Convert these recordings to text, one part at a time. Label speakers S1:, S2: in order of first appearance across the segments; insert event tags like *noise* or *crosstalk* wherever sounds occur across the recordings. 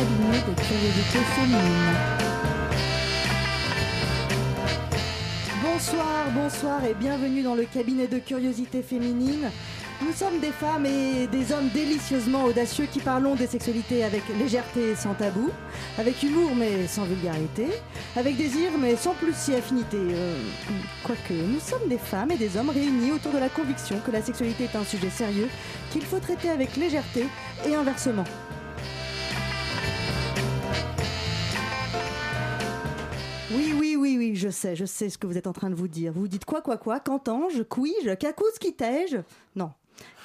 S1: cabinet. Bonsoir, bonsoir et bienvenue dans le cabinet de curiosité féminine. Nous sommes des femmes et des hommes délicieusement audacieux qui parlons des sexualités avec légèreté et sans tabou, avec humour mais sans vulgarité, avec désir mais sans plus si affinité. Euh, quoique, nous sommes des femmes et des hommes réunis autour de la conviction que la sexualité est un sujet sérieux qu'il faut traiter avec légèreté et inversement. Oui, je sais, je sais ce que vous êtes en train de vous dire. Vous dites quoi, quoi, quoi, qu'entends-je, couis-je, cacous, quittège Non,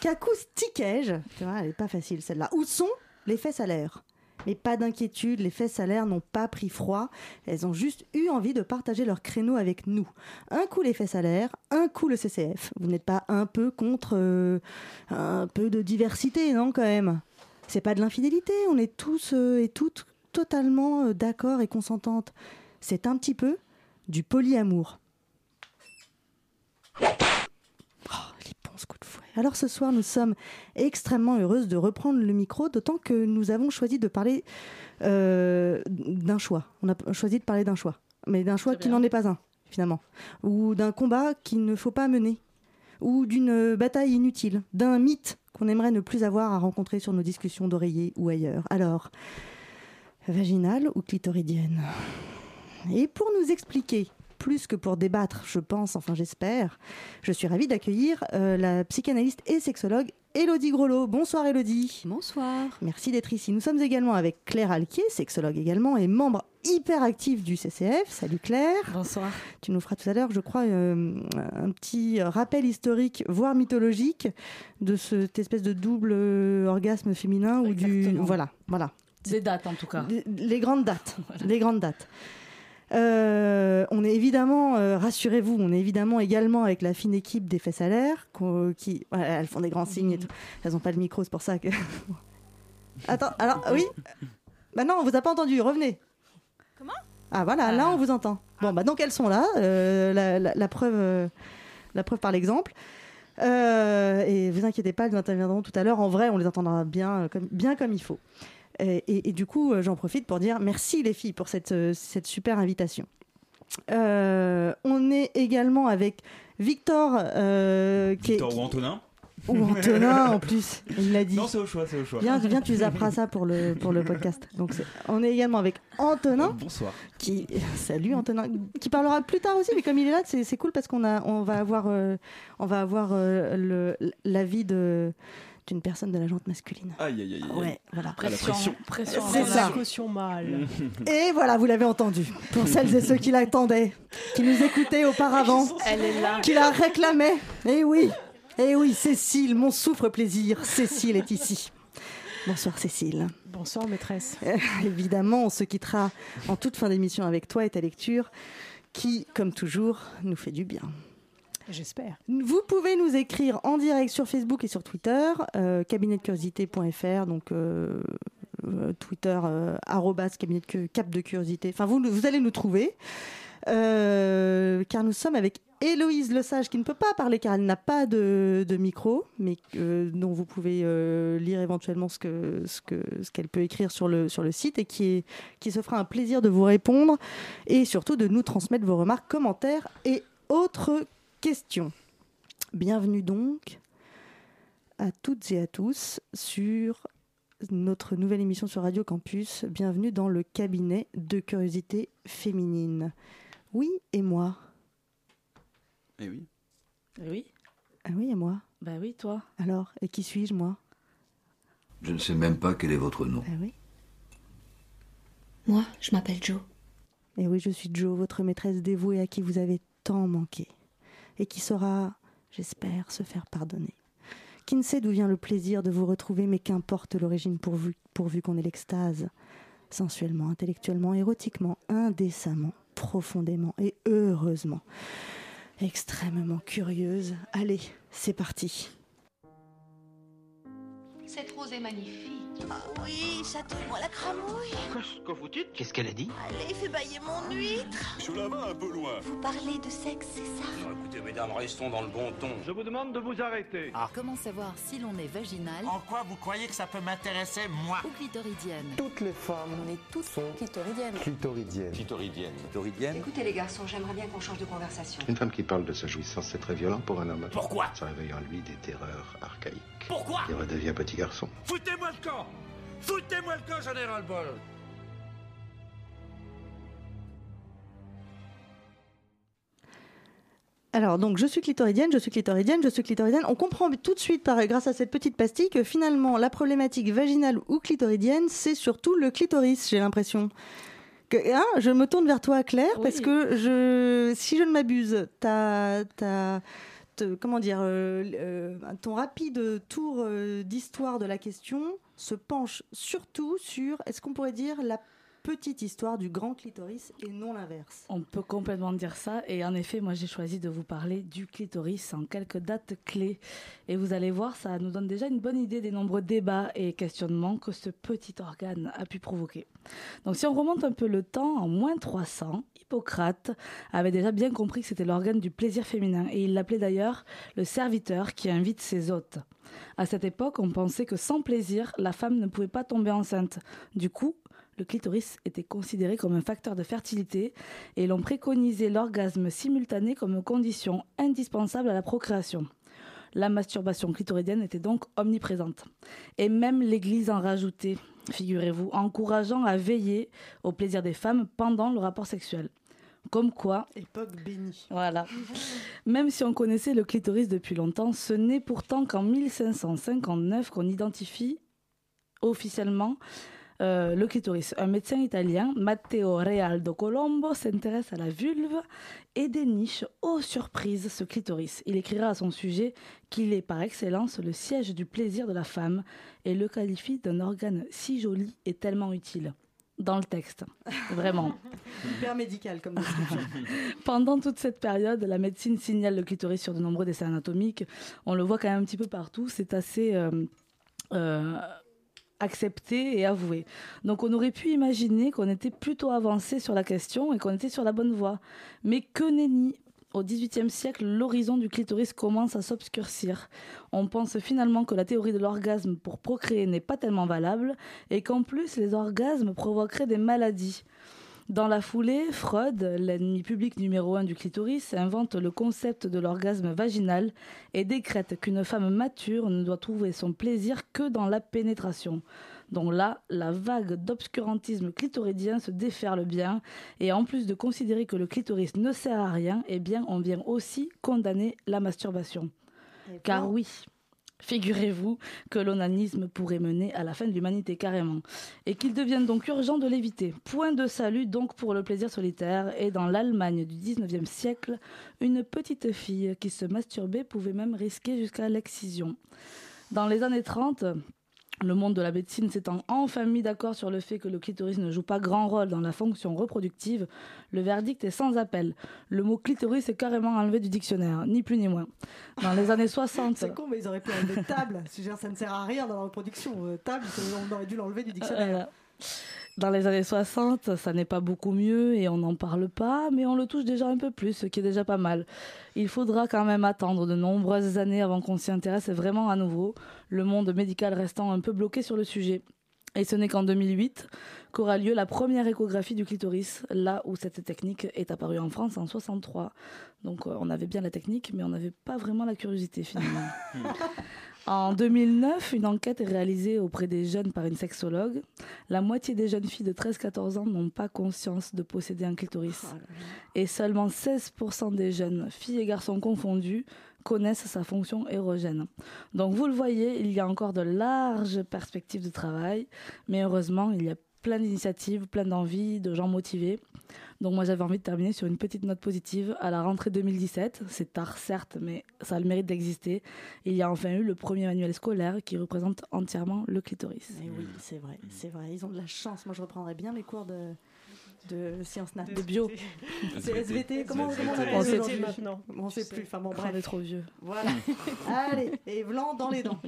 S1: cacous, tiquais-je Tu vois, elle est pas facile celle-là. Où sont les faits salaires mais pas d'inquiétude, les faits salaires n'ont pas pris froid, elles ont juste eu envie de partager leur créneau avec nous. Un coup les faits salaires, un coup le CCF. Vous n'êtes pas un peu contre euh, un peu de diversité, non, quand même? C'est pas de l'infidélité, on est tous euh, et toutes totalement euh, d'accord et consentantes. C'est un petit peu du polyamour. Oh, les bons coups de fouet. Alors ce soir, nous sommes extrêmement heureuses de reprendre le micro, d'autant que nous avons choisi de parler euh, d'un choix. On a choisi de parler d'un choix, mais d'un choix qui n'en est pas un, finalement. Ou d'un combat qu'il ne faut pas mener. Ou d'une bataille inutile. D'un mythe qu'on aimerait ne plus avoir à rencontrer sur nos discussions d'oreiller ou ailleurs. Alors, vaginale ou clitoridienne? Et pour nous expliquer plus que pour débattre, je pense, enfin j'espère. Je suis ravie d'accueillir euh, la psychanalyste et sexologue Elodie Grolot. Bonsoir Elodie.
S2: Bonsoir.
S1: Merci d'être ici. Nous sommes également avec Claire Alquier, sexologue également et membre hyper actif du CCF. Salut Claire.
S2: Bonsoir.
S1: Tu nous feras tout à l'heure, je crois, euh, un petit rappel historique, voire mythologique, de cette espèce de double orgasme féminin ou du voilà, voilà,
S2: Des dates en tout cas.
S1: les- les grandes dates, *laughs* les grandes dates. Euh, on est évidemment, euh, rassurez-vous, on est évidemment également avec la fine équipe des faits salaires, qu'on- qui, ouais, elles font des grands signes et tout. Elles n'ont pas le micro, c'est pour ça que. *laughs* Attends, alors oui. Bah non, on vous a pas entendu. Revenez.
S2: Comment?
S1: Ah voilà, là on vous entend. Bon bah donc elles sont là. euh, la, la- la preuve, euh, la preuve par l'exemple. Euh, et vous inquiétez pas, elles interviendront tout à l'heure. En vrai, on les entendra bien, comme, bien comme il faut. Et, et- et du coup, euh, j'en profite pour dire merci les filles pour cette, euh, cette super invitation. Euh, on est également avec Victor, euh, qui est-
S3: Victor ou Antonin
S1: ou Antonin en plus. Il l'a dit.
S3: Non, c'est au choix, c'est au choix.
S1: Viens, viens, tu zapperas ça pour le, pour le podcast. Donc, on est également avec Antonin,
S3: Bonsoir.
S1: qui, salut Antonin, qui parlera plus tard aussi, mais comme il est là, c'est cool parce qu'on a, on va avoir, euh, on va avoir euh, l'avis de d'une personne de la jante masculine.
S3: Aïe, aïe, aïe. aïe.
S1: Ouais, voilà.
S3: Ah, la pression.
S2: pression.
S1: C'est ça.
S4: Caution mâle.
S1: Et voilà, vous l'avez entendu. Pour celles et ceux qui l'attendaient, qui nous écoutaient auparavant, *laughs*
S2: Elle est là.
S1: qui la réclamaient. Eh oui, eh oui, Cécile, mon souffre-plaisir, Cécile est ici. Bonsoir Cécile.
S4: Bonsoir maîtresse.
S1: Euh, évidemment, on se quittera en toute fin d'émission avec toi et ta lecture, qui, comme toujours, nous fait du bien.
S4: J'espère.
S1: Vous pouvez nous écrire en direct sur Facebook et sur Twitter, euh, cabinetdecuriosité.fr, donc euh, euh, Twitter, euh, arrobas cabinet de cap de curiosité. Enfin, vous, vous allez nous trouver. Car nous sommes avec Héloïse Lesage qui ne peut pas parler car elle n'a pas de, micro, mais dont vous pouvez lire éventuellement ce que ce que ce qu'elle peut écrire sur le sur le site et qui qui se fera un plaisir de vous répondre et surtout de nous transmettre vos remarques, commentaires et autres questions. Bienvenue donc à toutes et à tous sur notre nouvelle émission sur Radio Campus. Bienvenue dans le cabinet de curiosité féminine. Oui et moi.
S3: Eh oui.
S2: Oui.
S1: Ah oui et moi.
S2: Bah oui, toi.
S1: Alors, et qui suis-je moi
S5: Je ne sais même pas quel est votre nom.
S1: Ah oui.
S6: Moi, je m'appelle Joe.
S1: Et oui, je suis Joe, votre maîtresse dévouée à qui vous avez tant manqué. Et qui saura, j'espère, se faire pardonner. Qui ne sait d'où vient le plaisir de vous retrouver, mais qu'importe l'origine pourvu, qu'on ait l'extase. Sensuellement, intellectuellement, érotiquement, indécemment, profondément et heureusement. Extrêmement curieuse. Allez, c'est parti.
S6: Cette rose est magnifique.
S7: Ah oui, chatouille-moi la cramouille.
S8: Qu'est-ce que vous dites? Qu'est-ce qu'elle a dit?
S7: Allez, fais bailler mon huître.
S9: Je la vais un peu loin.
S7: Vous parlez de sexe, c'est ça?
S8: Oh, Écoutez, mesdames, restons dans le bon ton.
S10: Je vous demande de vous arrêter.
S11: Ah. Comment savoir si l'on est vaginal?
S12: En quoi vous croyez que ça peut m'intéresser, moi?
S11: Ou clitoridienne?
S13: Toutes les femmes.
S11: On est toutes sont clitoridiennes.
S13: Clitoridiennes.
S8: Clitoridienne.
S13: Clitoridienne.
S6: Écoutez les garçons, j'aimerais bien qu'on change de conversation.
S14: Une femme qui parle de sa jouissance, c'est très violent pour un homme.
S8: Pourquoi?
S14: Ça réveille en lui des terreurs archaïques.
S8: Pourquoi
S14: Il redevient petit garçon.
S12: Foutez-moi le camp Foutez-moi le camp, j'en ai ras-le-bol
S1: Alors, donc, je suis clitoridienne, je suis clitoridienne, je suis clitoridienne. On comprend tout de suite, par, grâce à cette petite pastille, que finalement, la problématique vaginale ou clitoridienne, c'est surtout le clitoris, j'ai l'impression. Que, hein, je me tourne vers toi, Claire, oui. parce que je, si je ne m'abuse, ta, ta, comment dire, euh, euh, ton rapide tour euh, d'histoire de la question se penche surtout sur, est-ce qu'on pourrait dire, la petite histoire du grand clitoris et non l'inverse.
S2: On peut complètement dire ça. Et en effet, moi, j'ai choisi de vous parler du clitoris en quelques dates clés. Et vous allez voir, ça nous donne déjà une bonne idée des nombreux débats et questionnements que ce petit organe a pu provoquer. Donc, si on remonte un peu le temps, en moins 300, Hippocrate avait déjà bien compris que c'était l'organe du plaisir féminin. Et il l'appelait d'ailleurs le serviteur qui invite ses hôtes. À cette époque, on pensait que sans plaisir, la femme ne pouvait pas tomber enceinte. Du coup, le clitoris était considéré comme un facteur de fertilité et l'on préconisait l'orgasme simultané comme condition indispensable à la procréation. La masturbation clitoridienne était donc omniprésente. Et même l'Église en rajoutait, figurez-vous, encourageant à veiller au plaisir des femmes pendant le rapport sexuel. Comme quoi.
S1: Époque bénie.
S2: Voilà. *laughs* Même si on connaissait le clitoris depuis longtemps, ce n'est pourtant qu'en 1559 qu'on identifie officiellement euh, le clitoris. Un médecin italien, Matteo Realdo Colombo, s'intéresse à la vulve et déniche, aux surprises, ce clitoris. Il écrira à son sujet qu'il est par excellence le siège du plaisir de la femme et le qualifie d'un organe si joli et tellement utile dans le texte. *laughs* Vraiment.
S1: Hyper médical comme description. *laughs*
S2: Pendant toute cette période, la médecine signale le clitoris sur de nombreux dessins anatomiques. On le voit quand même un petit peu partout. C'est assez euh, euh, accepté et avoué. Donc on aurait pu imaginer qu'on était plutôt avancé sur la question et qu'on était sur la bonne voie. Mais que nenni au XVIIIe siècle, l'horizon du clitoris commence à s'obscurcir. On pense finalement que la théorie de l'orgasme pour procréer n'est pas tellement valable et qu'en plus les orgasmes provoqueraient des maladies. Dans la foulée, Freud, l'ennemi public numéro un du clitoris, invente le concept de l'orgasme vaginal et décrète qu'une femme mature ne doit trouver son plaisir que dans la pénétration. Donc là, la vague d'obscurantisme clitoridien se déferle bien, et en plus de considérer que le clitoris ne sert à rien, eh bien, on vient aussi condamner la masturbation. Car oui, Figurez-vous que l'onanisme pourrait mener à la fin de l'humanité carrément, et qu'il devienne donc urgent de l'éviter. Point de salut donc pour le plaisir solitaire, et dans l'Allemagne du 19e siècle, une petite fille qui se masturbait pouvait même risquer jusqu'à l'excision. Dans les années 30, le monde de la médecine s'étant enfin mis d'accord sur le fait que le clitoris ne joue pas grand rôle dans la fonction reproductive, le verdict est sans appel. Le mot clitoris est carrément enlevé du dictionnaire, ni plus ni moins. Dans les années 60...
S1: C'est con, mais ils auraient pu enlever table. *laughs* ça ne sert à rien dans la reproduction. Euh, table, on aurait dû l'enlever du dictionnaire.
S2: Euh, dans les années 60, ça n'est pas beaucoup mieux et on n'en parle pas, mais on le touche déjà un peu plus, ce qui est déjà pas mal. Il faudra quand même attendre de nombreuses années avant qu'on s'y intéresse vraiment à nouveau, le monde médical restant un peu bloqué sur le sujet. Et ce n'est qu'en 2008 qu'aura lieu la première échographie du clitoris, là où cette technique est apparue en France en 63. Donc on avait bien la technique, mais on n'avait pas vraiment la curiosité finalement. *laughs* En 2009, une enquête est réalisée auprès des jeunes par une sexologue. La moitié des jeunes filles de 13-14 ans n'ont pas conscience de posséder un clitoris. Oh et seulement 16% des jeunes, filles et garçons confondus, connaissent sa fonction érogène. Donc vous le voyez, il y a encore de larges perspectives de travail, mais heureusement, il y a plein d'initiatives, plein d'envies, de gens motivés. Donc moi j'avais envie de terminer sur une petite note positive. À la rentrée 2017, c'est tard certes, mais ça a le mérite d'exister. Il y a enfin eu le premier manuel scolaire qui représente entièrement le clitoris.
S1: Et oui, c'est vrai, c'est vrai. Ils ont de la chance. Moi je reprendrais bien mes cours de de sciences nat,
S2: de bio. *laughs*
S1: C'est SVT, comment, comment on
S4: aujourd'hui maintenant
S1: On ne sait plus, enfin bon
S2: bref. On est trop vieux.
S1: Voilà. *laughs* Allez, et blanc dans les dents.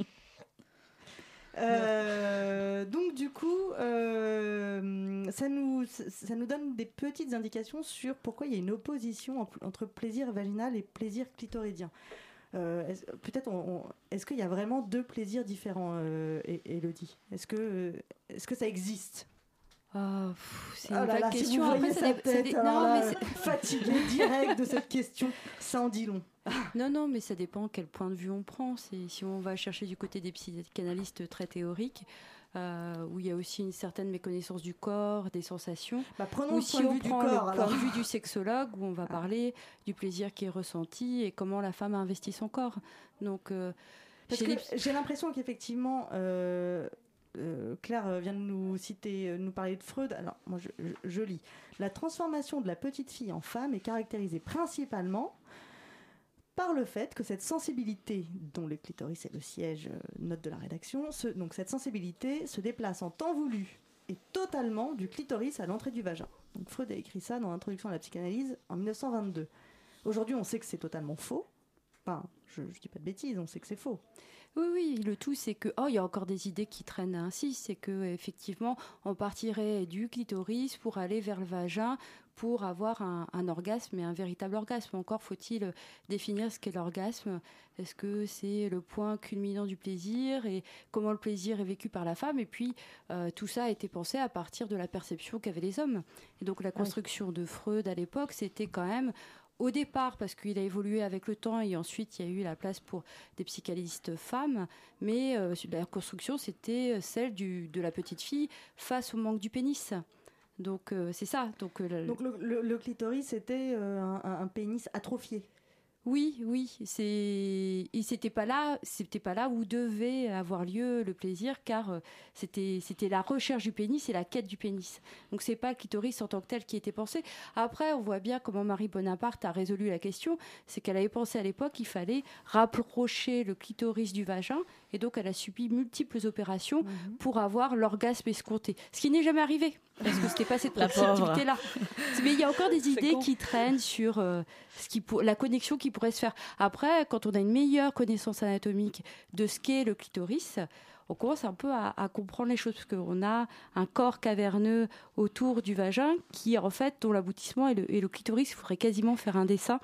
S1: Euh, donc du coup, euh, ça, nous, ça nous donne des petites indications sur pourquoi il y a une opposition en- entre plaisir vaginal et plaisir clitoridien. Euh, est-ce- Peut-être, on- on- est-ce qu'il y a vraiment deux plaisirs différents, Elodie Est-ce que, est-ce que ça existe?
S9: Pff, c'est
S1: Oh
S9: une
S1: là
S9: vague
S1: là, si
S9: question.
S1: vous
S9: Après, ça non, mais c'est-
S1: fatiguée direct de cette question, ça en dit long. *laughs*
S9: Non, non, mais ça dépend quel point de vue on prend. Si on va chercher du côté des psychanalystes très théoriques, euh, où il y a aussi une certaine méconnaissance du corps, des sensations.
S1: Bah, prenons
S9: ou
S1: le
S9: si
S1: point
S9: on prend
S1: corps,
S9: le point
S1: alors.
S9: de vue du sexologue, où on va parler du plaisir qui est ressenti et comment la femme a investi son corps. Donc, euh,
S1: Parce que j'ai l'impression qu'effectivement, euh, Claire vient de nous citer, nous parler de Freud. Alors, moi, je, je- je lis. La transformation de la petite fille en femme est caractérisée principalement par le fait que cette sensibilité, dont le clitoris est le siège, euh, note de la rédaction, se- cette sensibilité se déplace en temps voulu et totalement du clitoris à l'entrée du vagin. Freud a écrit ça dans l'introduction à la psychanalyse en 1922. Aujourd'hui, on sait que c'est totalement faux. Je, je dis pas de bêtises, on sait que c'est faux.
S9: Oui, oui, le tout, c'est que, oh, il y a encore des idées qui traînent ainsi, c'est que, effectivement, on partirait du clitoris pour aller vers le vagin pour avoir un, un orgasme et un véritable orgasme. Encore faut-il définir ce qu'est l'orgasme. Est-ce que c'est le point culminant du plaisir et comment le plaisir est vécu par la femme? Et puis, euh, tout ça a été pensé à partir de la perception qu'avaient les hommes. Et donc, la construction de Freud à l'époque, c'était quand même au départ, parce qu'il a évolué avec le temps et ensuite il y a eu la place pour des psychanalystes femmes, mais euh, la construction c'était celle du, de la petite fille face au manque du pénis. Donc euh, c'est ça. Donc, euh, le-
S1: clitoris c'était euh, un, un- un pénis atrophié.
S9: Oui, oui, c'est et c'était pas là, c'était pas là où devait avoir lieu le plaisir, car euh, c'était c'était la recherche du pénis et la quête du pénis. Donc c'est pas le clitoris en tant que tel qui était pensé. Après, on voit bien comment Marie Bonaparte a résolu la question, c'est qu'elle avait pensé à l'époque qu'il fallait rapprocher le clitoris du vagin, et donc elle a subi multiples opérations pour avoir l'orgasme escompté, ce qui n'est jamais arrivé parce que c'était pas cette
S2: La pauvre.
S9: possibilité-là. Mais il y a encore des *laughs* idées
S2: con.
S9: qui traînent sur euh, ce qui pour- la connexion qui pourrait se faire. Après, quand on a une meilleure connaissance anatomique de ce qu'est le clitoris, on commence un peu à, à comprendre les choses parce qu'on a un corps caverneux autour du vagin qui, en fait, dont l'aboutissement est le, est le clitoris. Il faudrait quasiment faire un dessin.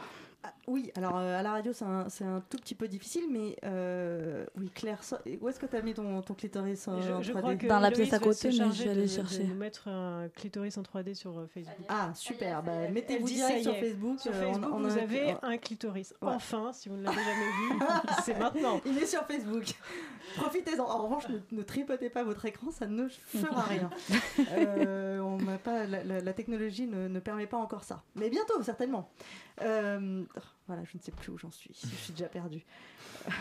S1: Ah, oui, alors euh, à la radio c'est un, tout petit peu difficile, mais euh, oui Claire, so- où est-ce que tu as mis ton, ton clitoris en, en
S4: Je, je
S1: 3D
S4: crois que
S2: Dans la pièce à côté, mais je vais aller
S4: de-
S2: chercher.
S4: De mettre un clitoris en 3D sur euh, Facebook.
S1: Ah super, bah, mettez-vous direct sur. Facebook.
S4: Sur Facebook,
S1: on- on
S4: vous
S1: a-
S4: avez un clitoris.
S1: Ouais.
S4: Enfin, si vous ne l'avez jamais vu, *laughs* c'est maintenant.
S1: Il est sur Facebook. *laughs* Profitez-en. En revanche, ne, ne tripotez pas votre écran, ça ne fera rien. *laughs* Euh, on m'a pas, la, la- la technologie ne, ne permet pas encore ça. Mais bientôt, certainement. Voilà, je ne sais plus où j'en suis. Je suis déjà perdue. *laughs*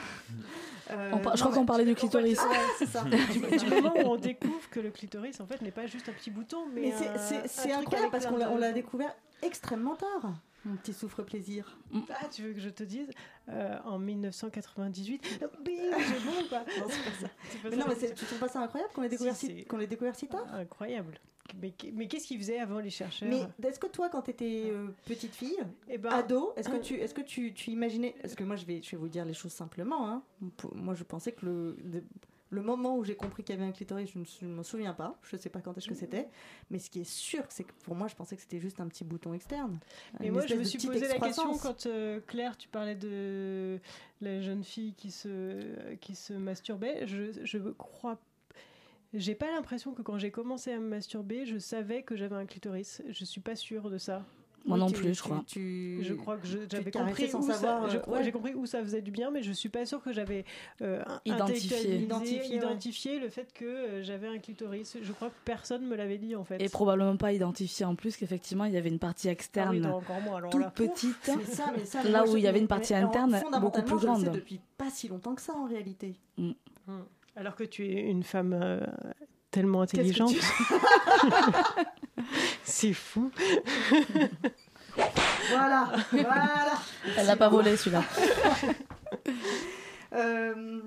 S1: Euh,
S2: par- je crois qu'on parlait du clitoris.
S1: Ouais, c'est ça. *laughs*
S4: Du, du moment où on découvre que le clitoris, en fait, n'est pas juste un petit bouton, mais,
S1: Mais c'est-
S4: un-
S1: c'est
S4: un
S1: c'est
S4: truc
S1: incroyable parce qu'on l'a-
S4: de-
S1: on l'a découvert extrêmement tard. Mon petit souffre-plaisir.
S4: Ah, tu veux que je te dise euh, En 1998. *laughs* Bing, j'ai bon ou pas
S1: Non, c'est pas ça. Non, mais c'est- tu trouves pas ça incroyable qu'on l'ait découvert,
S4: Si,
S1: si,
S4: c'est-
S1: qu'on l'ait découvert si tard?
S4: Incroyable. Mais, mais qu'est-ce qu'ils faisaient avant les chercheurs
S1: Mais est-ce que toi, quand tu étais petite fille,
S4: Eh ben,
S1: ado, est-ce que tu, est-ce que tu, tu imaginais Parce que moi, je vais, je vais vous dire les choses simplement. hein. Moi, je pensais que le, moment où j'ai compris qu'il y avait un clitoris, je ne ne m'en souviens pas. Je ne sais pas quand est-ce que c'était. Mais ce qui est sûr, c'est que pour moi, je pensais que c'était juste un petit bouton externe.
S4: Mais moi, je me suis posé la question quand euh, Claire, tu parlais de la jeune fille qui se, qui se masturbait. Je, je crois. J'ai pas l'impression que quand j'ai commencé à me masturber, je savais que j'avais un clitoris. Je suis pas sûre de ça.
S2: Moi
S1: Oui,
S2: non
S1: tu-
S2: plus, je crois.
S1: tu-
S4: Je crois que j'avais compris
S1: sans
S4: où ça-
S1: savoir, euh, ouais.
S4: j'ai compris où ça faisait du bien, mais je suis pas sûre que j'avais euh,
S2: Identifié.
S1: Identifié, ouais.
S4: identifié le fait que euh, j'avais un clitoris. Je crois que personne me l'avait dit en fait.
S2: Et probablement pas identifié en plus qu'effectivement il y avait une partie
S4: Ah oui,
S2: externe.
S4: Alors
S2: toute
S4: là,
S2: petite.
S1: Mais ça, mais ça,
S2: Là
S1: moi,
S2: où il y avait une partie
S1: mais alors,
S2: interne beaucoup plus
S1: je le sais
S2: grande.
S1: depuis pas si longtemps que ça en réalité.
S4: Hmm. Alors que tu es une femme euh, tellement intelligente.
S1: tu- *laughs*
S4: C'est fou.
S1: Voilà, voilà.
S2: Elle l'a pas volé celui-là. *laughs*
S1: Euh,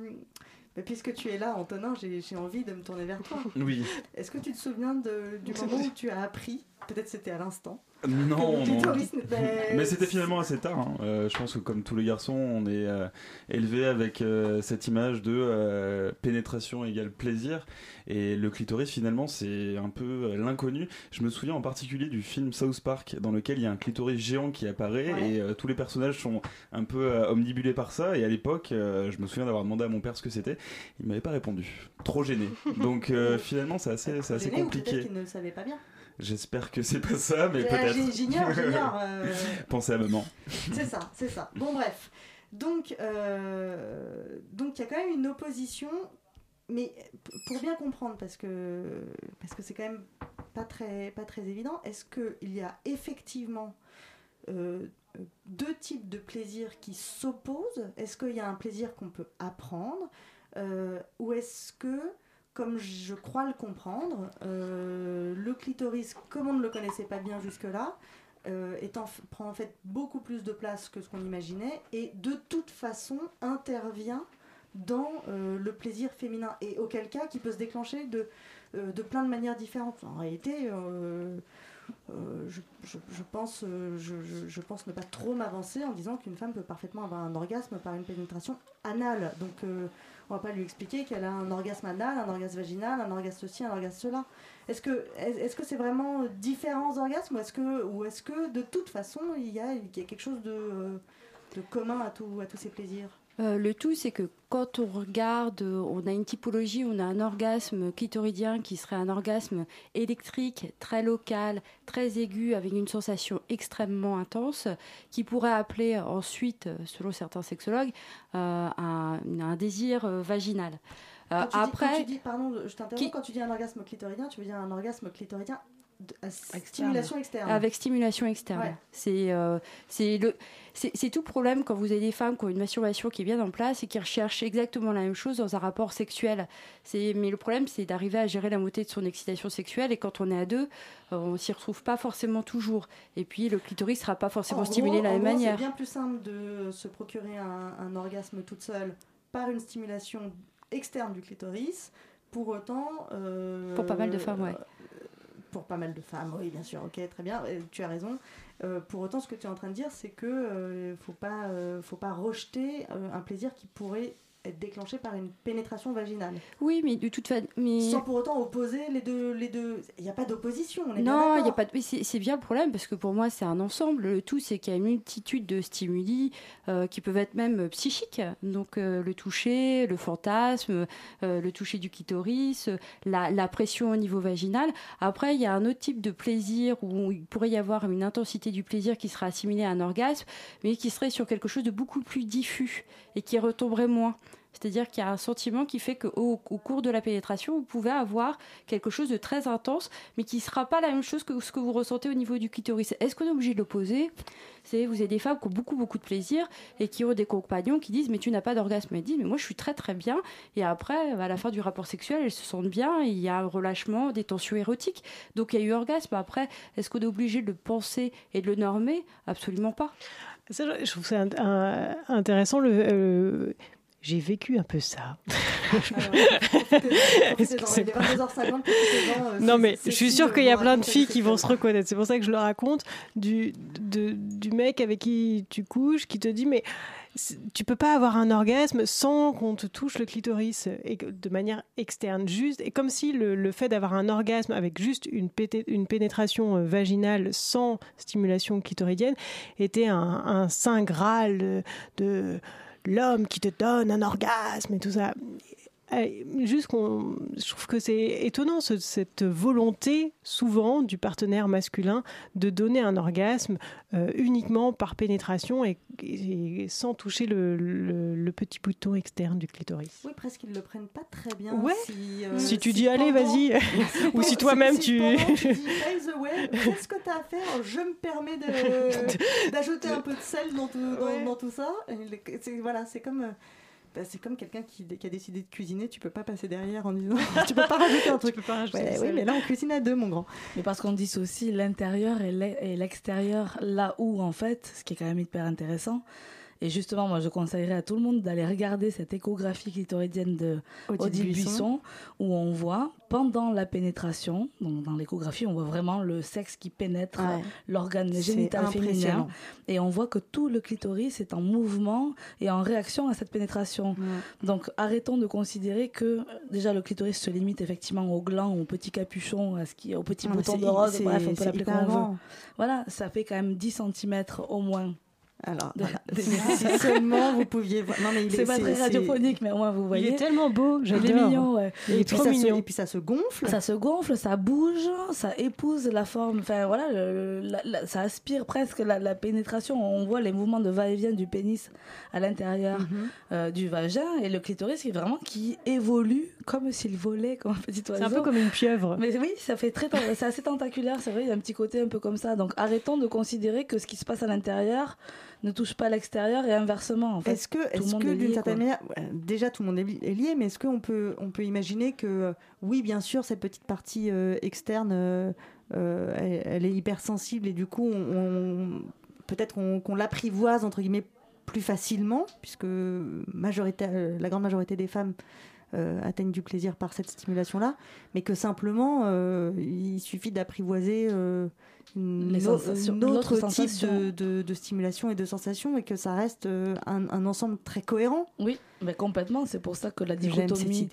S1: mais puisque tu es là, Antonin, j'ai j'ai envie de me tourner vers toi.
S3: Oui.
S1: Est-ce que tu te souviens de- du moment où tu as appris, peut-être c'était à l'instant,
S10: Non, non.
S1: n'était-
S10: Mais c'était finalement assez tard. hein. Euh, je pense que comme tous les garçons, on est euh, élevé avec euh, cette image de pénétration égale plaisir. Et le clitoris, finalement, c'est un peu l'inconnu. Je me souviens en particulier du film South Park, dans lequel il y a un clitoris géant qui apparaît
S1: Ouais.
S10: et tous les personnages sont un peu omnibulés par ça. Et à l'époque, je me souviens d'avoir demandé à mon père ce que c'était. Il m'avait pas répondu. Trop gêné. Donc *laughs* finalement, c'est assez, assez
S1: ou
S10: compliqué.
S1: qu'il ne le savait pas bien.
S10: J'espère que c'est pas ça, mais
S1: Euh,
S10: peut-être.
S1: J'ignore, j'ignore. euh, *laughs*
S10: Pensez à maman.
S1: C'est ça, c'est ça. Bon, bref. Donc, euh, donc il y a quand même une opposition, mais pour bien comprendre, parce que parce que c'est quand même pas très pas très évident. Est-ce que il y a effectivement euh, deux types de plaisirs qui s'opposent? Est-ce qu'il y a un plaisir qu'on peut apprendre ou est-ce que comme je crois le comprendre, euh, le clitoris, comme on ne le connaissait pas bien jusque-là, euh, prend en fait beaucoup plus de place que ce qu'on imaginait et de toute façon intervient dans euh, le plaisir féminin et auquel cas qui peut se déclencher de, plein de manières différentes. En réalité, je, pense, ne pas trop m'avancer en disant qu'une femme peut parfaitement avoir un orgasme par une pénétration anale. Donc on va pas lui expliquer qu'elle a un orgasme anal, un orgasme vaginal, un orgasme ceci, un orgasme cela. Est-ce que est- est-ce que c'est vraiment différents orgasmes ou est-ce que est-ce que de toute façon il y a, il y a quelque chose de, commun à, tout, à tous ces plaisirs?
S9: Euh, le tout, c'est que quand on regarde, on a une typologie, on a un orgasme clitoridien qui serait un orgasme électrique, très local, très aigu, avec une sensation extrêmement intense, qui pourrait appeler ensuite, selon certains sexologues, euh, un, un désir euh, vaginal. Euh,
S1: Quand tu dis-
S9: après,
S1: quand tu dis, pardon, je t'interromps,
S9: Qui-
S1: quand tu dis un orgasme clitoridien, tu veux dire un orgasme clitoridien de- à stimulation externe.
S9: Avec stimulation externe.
S1: Ouais.
S9: C'est euh, tout problème quand vous avez des femmes qui ont une masturbation qui est bien en place et qui recherchent exactement la même chose dans un rapport sexuel. C'est mais le problème c'est d'arriver à gérer la montée de son excitation sexuelle et quand on est à deux, euh, on s'y retrouve pas forcément toujours. Et puis le clitoris sera pas forcément
S1: En
S9: stimulé
S1: gros-
S9: de la
S1: en
S9: même
S1: gros,
S9: manière.
S1: C'est bien plus simple de se procurer un, un orgasme toute seule par une stimulation externe du clitoris. Pour autant. euh,
S9: Pour pas mal de femmes, ouais.
S1: euh, Pour pas mal de femmes, oui, bien sûr, ok, très bien, tu as raison. Euh, pour autant, ce que tu es en train de dire, c'est que euh, faut pas, euh, faut pas rejeter un plaisir qui pourrait être déclenché par une pénétration vaginale.
S9: Oui, mais de toute façon, mais
S1: Sans pour autant opposer les deux, les deux. Il n'y a pas d'opposition. on est bien
S9: Non, il a pas de... c'est bien le problème parce que pour moi c'est un ensemble. Le tout c'est qu'il y a une multitude de stimuli euh, qui peuvent être même psychiques. Donc euh, le toucher, le fantasme, euh, le toucher du clitoris, euh, la, la pression au niveau vaginal. Après il y a un autre type de plaisir où il pourrait y avoir une intensité du plaisir qui sera assimilée à un orgasme, mais qui serait sur quelque chose de beaucoup plus diffus et qui retomberait moins. C'est-à-dire qu'il y a un sentiment qui fait qu'au au cours de la pénétration, vous pouvez avoir quelque chose de très intense, mais qui ne sera pas la même chose que ce que vous ressentez au niveau du clitoris. Est-ce qu'on est obligé de l'opposer? C'est vous avez des femmes qui ont beaucoup beaucoup de plaisir et qui ont des compagnons qui disent mais tu n'as pas d'orgasme. Elles disent mais moi je suis très très bien. Et après à la fin du rapport sexuel elles se sentent bien. Il y a un relâchement, des tensions érotiques. Donc il y a eu orgasme. Après est-ce qu'on est obligé de le penser et de le normer? Absolument pas.
S4: Ça, je- trouve ça un- intéressant. Le, euh, j'ai vécu un peu ça.
S1: Profitez-en, il est 22h50, profitez-en, euh,
S4: non, mais je suis sûre qu'il y a plein de filles qui vont se reconnaître. C'est pour ça que je le raconte. Du, de- du mec avec qui tu couches qui te dit Mais tu peux pas avoir un orgasme sans qu'on te touche le clitoris de manière externe, juste. Et comme si le, fait d'avoir un orgasme avec juste une, pénétration euh, vaginale sans stimulation clitoridienne était un, un saint graal de l'homme qui te donne un orgasme et tout ça. Euh, Juste qu'on, je trouve que c'est étonnant ce- cette volonté souvent du partenaire masculin de donner un orgasme euh, uniquement par pénétration et, et sans toucher le, le- le petit bouton externe du clitoris.
S1: Oui, presque ils le prennent pas très bien.
S4: Ouais.
S1: Si, euh,
S4: Si tu dis, allez, vas-y. *laughs* Ou si toi-même,
S1: si
S4: tu-
S1: tu dis, qu'est-ce que tu as à faire Je me permets de- *laughs* d'ajouter un peu de sel dans tout, dans,
S4: Ouais.
S1: dans tout ça. Et le- c'est- Voilà, c'est comme. Bah, c'est comme quelqu'un qui, qui a décidé de cuisiner, tu peux pas passer derrière en disant *laughs* tu peux pas rajouter un *laughs* truc.
S4: Tu peux pas rajouter
S1: Ouais, oui, mais là on cuisine à deux, mon grand.
S2: Mais parce qu'on dissocie l'intérieur et l'extérieur, là où, en fait, ce qui est quand même hyper intéressant, Et justement, moi, je conseillerais à tout le monde d'aller regarder cette échographie clitoridienne de
S1: Odile
S2: Odile
S1: Buisson.
S2: Buisson, où on voit pendant la pénétration, donc dans l'échographie, on voit vraiment le sexe qui pénètre
S1: Ouais.
S2: l'organe génital féminin, et on voit que tout le clitoris est en mouvement et en réaction à cette pénétration. Donc arrêtons de considérer que euh, déjà le clitoris se limite effectivement au gland, au petit capuchon, à ce qui, au petit
S1: Ouais,
S2: bouton
S1: c'est-
S2: de rose, bref, on peut l'appeler
S1: hyper
S2: comme on veut.
S1: grand.
S2: Voilà, ça fait quand même 10 cm au moins.
S1: Alors, voilà. *laughs* si seulement vous pouviez voir. Non, mais il est-
S2: C'est pas très radiophonique, mais au moins vous voyez.
S4: Il est tellement beau,
S2: Il
S4: j'adore.
S2: est mignon, ouais.
S4: Il est
S1: et, puis
S4: trop
S1: ça se,
S4: mignon.
S1: et puis ça se gonfle.
S2: Ça se gonfle, ça bouge, ça épouse la forme. Enfin voilà, le- la- la- ça aspire presque la, la pénétration. On voit les mouvements de va-et-vient du pénis à l'intérieur
S1: Mhm.
S2: euh, du vagin et le clitoris qui vraiment qui évolue comme s'il volait comme un petit oiseau.
S4: C'est un peu comme une pieuvre.
S2: Mais oui, ça fait très, c'est assez tentaculaire, c'est vrai, il y a un petit côté un peu comme ça. Donc arrêtons de considérer que ce qui se passe à l'intérieur ne touche pas l'extérieur et inversement. En fait,
S1: Est-ce que, est-ce
S2: est
S1: d'une certaine manière, déjà tout le monde est li- est lié, mais est-ce qu'on peut, on peut imaginer que, euh, oui, bien sûr, cette petite partie euh, externe, euh, elle, elle est hypersensible et du coup, on, on- peut-être qu'on l'apprivoise entre guillemets plus facilement, puisque majorité, la grande majorité des femmes euh, atteignent du plaisir par cette stimulation-là, mais que simplement, euh, il suffit d'apprivoiser euh, autre type de, de- de stimulation et de sensation, et que ça reste euh, un, un ensemble très cohérent.
S2: Oui, mais complètement. C'est pour ça que la dichotomie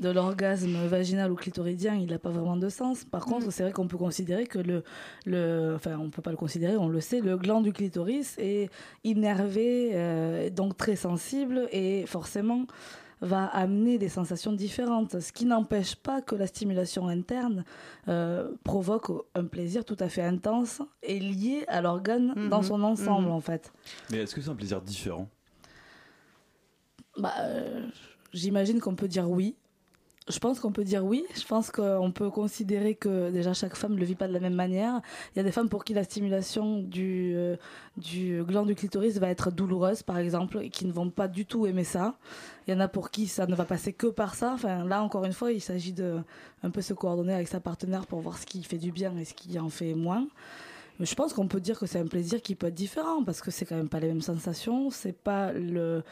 S2: de l'orgasme vaginal ou clitoridien, il n'a pas vraiment de sens. Par contre, c'est vrai qu'on peut considérer que le, le, enfin, on peut pas le considérer, on le sait, le gland du clitoris est innervé, donc très sensible et forcément va amener des sensations différentes, ce qui n'empêche pas que la stimulation interne euh, provoque un plaisir tout à fait intense et lié à l'organe dans
S1: Mhm,
S2: son ensemble
S1: mhm.
S2: en fait.
S10: Mais est-ce que c'est un plaisir différent?
S2: Bah, euh, j'imagine qu'on peut dire oui. Je pense qu'on peut dire oui. Je pense qu'on peut considérer que déjà chaque femme ne le vit pas de la même manière. Il y a des femmes pour qui la stimulation du, euh, du gland du clitoris va être douloureuse, par exemple, et qui ne vont pas du tout aimer ça. Il y en a pour qui ça ne va passer que par ça. Enfin, là, encore une fois, il s'agit de un peu se coordonner avec sa partenaire pour voir ce qui fait du bien et ce qui en fait moins. Mais je pense qu'on peut dire que c'est un plaisir qui peut être différent parce que c'est quand même pas les mêmes sensations. C'est pas le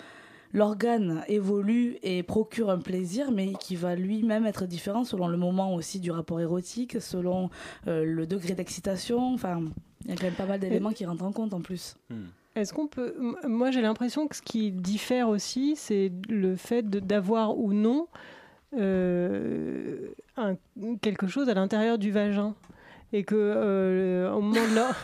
S2: l'organe évolue et procure un plaisir, mais qui va lui-même être différent selon le moment aussi du rapport érotique, selon euh, le degré d'excitation. Enfin, il y a quand même pas mal d'éléments qui rentrent en compte en plus.
S4: Est-ce qu'on peut. Moi, j'ai l'impression que ce qui diffère aussi, c'est le fait d'avoir ou non euh, un- quelque chose à l'intérieur du vagin. Et que euh, au moment de.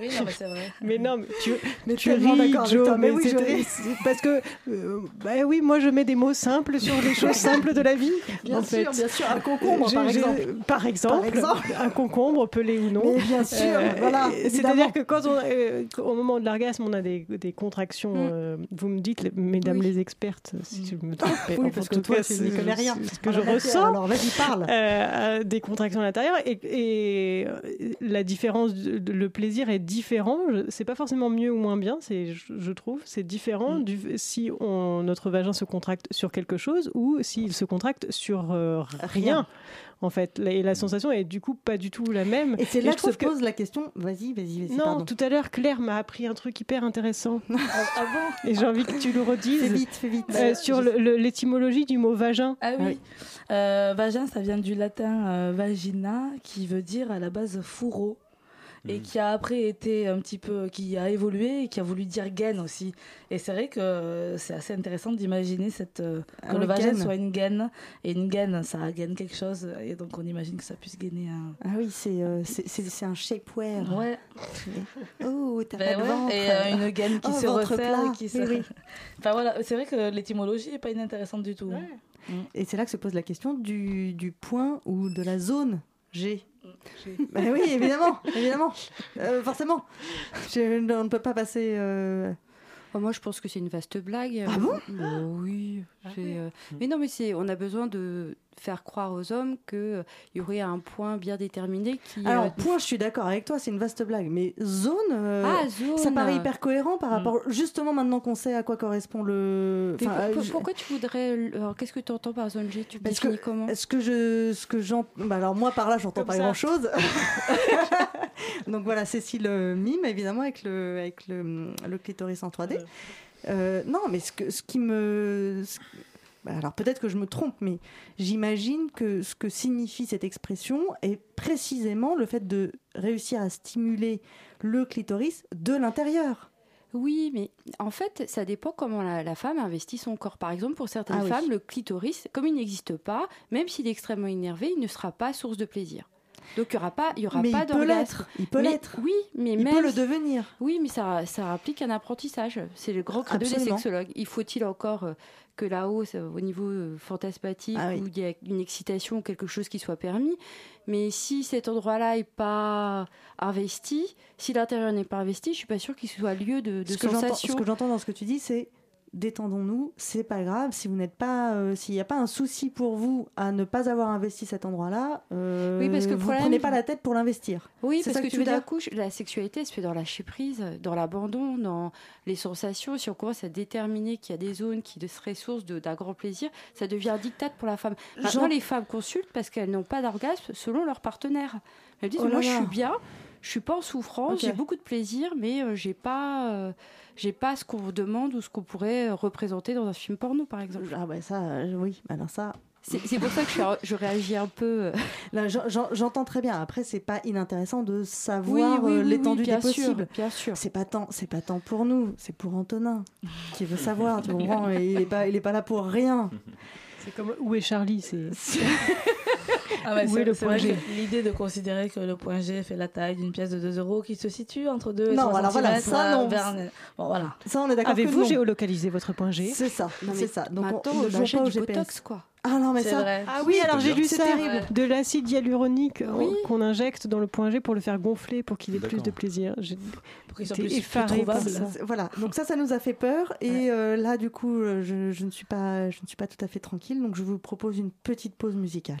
S2: Oui, non, mais c'est vrai. *laughs*
S4: Mais non, mais tu,
S1: Mais
S4: tu ris, Joe,
S1: mais
S4: mais
S1: oui, je
S4: parce que, euh, bah oui, moi je mets des mots simples sur les choses simples de la vie.
S1: Bien
S4: en
S1: sûr,
S4: fait.
S1: bien sûr, un concombre, par exemple.
S4: Par exemple,
S1: Par exemple.
S4: un concombre, pelé ou non.
S1: Mais bien sûr, voilà,
S4: C'est-à-dire que quand on, euh, au moment de l'orgasme, on a des, des contractions.
S1: Mm.
S4: euh, vous me dites, mesdames
S1: Oui.
S4: les expertes, si je me trompe.
S1: Oui,
S4: en
S1: parce que toi, tu n'y connais rien.
S4: Ce que je
S1: Alors, vas-y,
S4: ressens.
S1: alors, vas-y, parle.
S4: Euh, euh, des contractions à l'intérieur et, et, euh, la différence, le plaisir est différent. C'est pas forcément mieux ou moins bien, c'est, je, je trouve, c'est différent du, si on, notre vagin se contracte sur quelque chose ou s'il se contracte sur euh, rien.
S1: Rien.
S4: En fait, La- et la sensation est du coup pas du tout la même.
S1: Et c'est là que se pose la question. Vas-y, vas-y, vas-y.
S4: Non,
S1: pardon.
S4: tout à l'heure, Claire m'a appris un truc hyper intéressant. *laughs*
S2: Ah, ah bon?
S4: Et j'ai envie que tu le redises.
S1: Fais vite, fais vite.
S4: Euh, sur l'étymologie du mot vagin.
S2: Ah oui. Euh, vagin, ça vient du latin vagina, qui veut dire à la base fourreau. Et qui a après été un petit peu, qui a évolué et qui a voulu dire gaine aussi. Et c'est vrai que c'est assez intéressant d'imaginer cette, euh, que
S1: Ah
S2: le vagin
S1: gaine.
S2: soit une gaine. Et une gaine, ça gaine quelque chose. Et donc on imagine que ça puisse gainer un.
S1: Ah oui, c'est euh, c'est- c'est c'est un shapewear.
S2: Ouais. *laughs*
S1: Oh, t'as
S2: Ben
S1: pas de
S2: ouais,
S1: ventre.
S2: Et euh, une gaine qui
S1: Oh,
S2: se resserre. Qui se...
S1: Oui, oui. *laughs*
S2: enfin voilà, c'est vrai que l'étymologie est pas inintéressante du tout.
S1: Et c'est là que se pose la question du, du point ou de la zone G. Bah oui, évidemment, évidemment, Euh, forcément. Je- on ne peut pas passer. euh,
S9: Oh, moi, je pense que c'est une vaste blague.
S1: Ah bon?
S9: Bah Oui. c'est, euh, Mais non, mais c'est, on a besoin de faire croire aux hommes qu'il y aurait un point bien déterminé qui.
S1: Alors,
S9: euh,
S1: point, je suis d'accord avec toi, c'est une vaste blague. Mais zone, euh,
S9: Ah, zone.
S1: ça paraît hyper cohérent par
S2: Mm.
S1: rapport. Justement, maintenant qu'on sait à quoi correspond le.
S9: Mais
S1: Enfin,
S9: pour-
S1: euh, je-
S9: Pourquoi tu voudrais. alors, Qu'est-ce que tu entends par zone G? Tu
S1: Parce que,
S9: définis comment?
S1: ce que je, ce que j'entends, bah alors moi par là j'entends pas
S9: ça.
S1: grand chose. *laughs* *laughs* Donc voilà, Cécile euh, mime évidemment avec le, avec le, le clitoris en 3D. Euh, non, mais ce, que, ce qui me. Bah, alors peut-être que je me trompe, mais j'imagine que ce que signifie cette expression est précisément le fait de réussir à stimuler le clitoris de l'intérieur.
S9: Oui, mais en fait, ça dépend comment la, la femme investit son corps. Par exemple, pour certaines
S1: Ah oui.
S9: femmes, le clitoris, comme il n'existe pas, même s'il est extrêmement énervé, il ne sera pas source de plaisir. Donc il n'y aura pas, il y aura
S1: Mais
S9: pas
S1: il peut l'être, il peut l'être.
S9: Oui, mais
S1: Il
S9: même
S1: peut le devenir.
S9: Oui, mais ça, ça implique un apprentissage. C'est le grand credo des sexologues. Il faut-il encore euh, que là-haut, au niveau euh, fantasmatique,
S1: Ah oui.
S9: où il y a une excitation ou quelque chose qui soit permis, mais si cet endroit-là n'est pas investi, si l'intérieur n'est pas investi, je suis pas sûre qu'il soit lieu de, de
S1: ce que ce que j'entends dans ce que tu dis, c'est détendons-nous, c'est pas grave. Si vous n'êtes pas, euh, s'il n'y a pas un souci pour vous à ne pas avoir investi cet endroit-là, euh,
S9: Oui, parce que
S1: vous
S9: problème-
S1: prenez pas la tête pour l'investir.
S9: Oui, parce
S1: ça
S9: que,
S1: tu
S9: tout d'un coup, la sexualité se fait dans lâcher prise, dans l'abandon, dans les sensations. Si on commence à déterminer qu'il y a des zones qui seraient source d'un grand plaisir, ça devient un dictat pour la femme. Maintenant, les femmes consultent parce qu'elles n'ont pas d'orgasme selon leur partenaire. Elles disent
S1: Oh là
S9: Moi, je suis bien, je suis pas en souffrance, j'ai beaucoup de plaisir, mais euh, j'ai pas. J'ai pas ce qu'on vous demande ou ce qu'on pourrait euh, représenter dans un film porno, par exemple.
S1: Ah ouais, ça, euh, oui. Alors ça,
S9: C'est c'est pour ça que je, suis- je réagis un peu. euh, *laughs*
S1: j'entends très bien. Après, c'est pas inintéressant de savoir
S9: oui, oui, oui,
S1: l'étendue
S9: bien
S1: des
S9: sûr,
S1: possibles.
S9: Bien sûr.
S1: C'est pas tant, c'est pas tant pour nous, c'est pour Antonin qui veut savoir. tu *laughs* comprends Et Il est pas, il est pas là pour rien.
S4: C'est comme où est Charlie C'est *laughs*
S2: Ah ouais,
S4: Où
S2: c'est
S4: est le point G
S2: L'idée de considérer que le point G fait la taille d'une pièce de 2 euros qui se situe entre 2 et
S1: Non,
S2: 3
S1: alors voilà, ça,
S2: euh,
S1: non.
S2: vers- Bon, voilà.
S1: Ça, on est d'accord.
S4: Avez-vous géolocalisé votre point G?
S1: C'est ça, c'est ça. Donc on
S9: on
S1: ne joue
S9: achète
S1: pas au
S9: du
S1: GPS.
S9: botox, quoi.
S1: Ah non, mais
S2: C'est
S1: ça.
S2: vrai.
S4: Ah oui, alors j'ai lu ça.
S1: terrible.
S4: De l'acide hyaluronique euh,
S9: Oui.
S4: qu'on injecte dans le point G pour le faire gonfler pour qu'il ait plus de plaisir.
S2: Plus
S4: effarée par ça.
S1: Voilà, donc ça, ça nous a fait peur. Et euh, là, du coup, je, je ne suis pas, je ne suis pas tout à fait tranquille. Donc, je vous propose une petite pause musicale.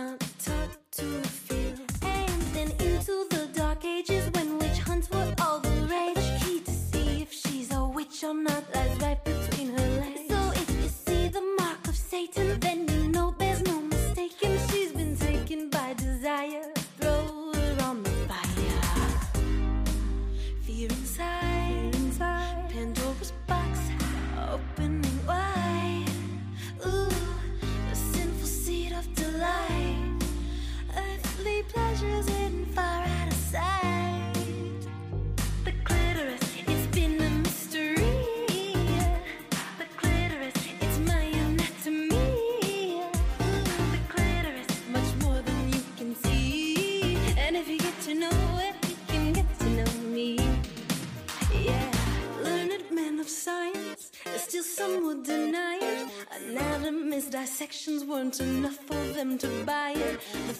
S7: not taught to feel. And then into the dark ages when witch hunts were all the rage. Key to see if she's a witch or not weren't enough for them to buy it. The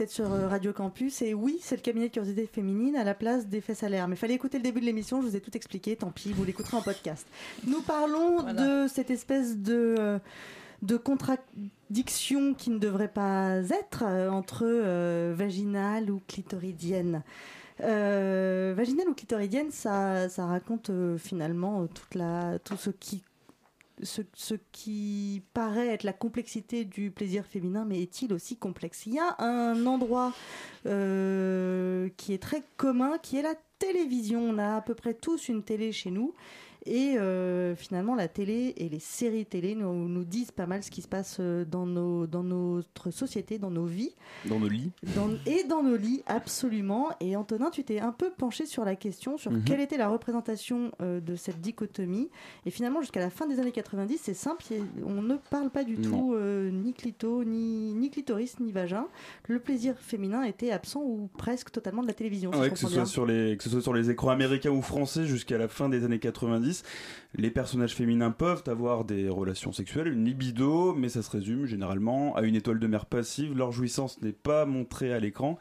S1: 17 sur euh, Radio Campus. Et oui, c'est le cabinet de curiosité féminine à la place des fesses à. Mais fallait écouter le début de l'émission, je vous ai tout expliqué, tant pis, vous l'écouterez en podcast. Nous parlons de cette espèce de, euh, de contradiction qui ne devrait pas être euh, entre euh, vaginale ou clitoridienne. Euh, vaginale ou clitoridienne, ça, ça raconte finalement toute la, tout ce qui ce, qui paraît être la complexité du plaisir féminin, mais est-il aussi complexe? Il y a un endroit euh, qui est très commun, qui est la télévision. On a à peu près tous une télé chez nous. Et euh, finalement, la télé et les séries télé nous, nous disent pas mal ce qui se passe euh, dans, nos, dans notre société, dans nos vies.
S10: Dans nos lits.
S1: Dans- et dans nos lits, absolument. Et Antonin, tu t'es un peu penché sur la question, sur
S10: Mhm.
S1: quelle était la représentation euh, de cette dichotomie. Et finalement, jusqu'à la fin des années 90, c'est simple, on ne parle pas du
S10: Non.
S1: tout euh, ni clito, ni, ni clitoris, ni vagin. Le plaisir féminin était absent ou presque totalement de la télévision. si
S10: Ouais, que, ce soit sur les, que ce soit sur les écrans américains ou français jusqu'à la fin des années 90, les personnages féminins peuvent avoir des relations sexuelles, une libido, mais ça se résume généralement à une étoile de mer passive. Leur jouissance n'est pas montrée à l'écran,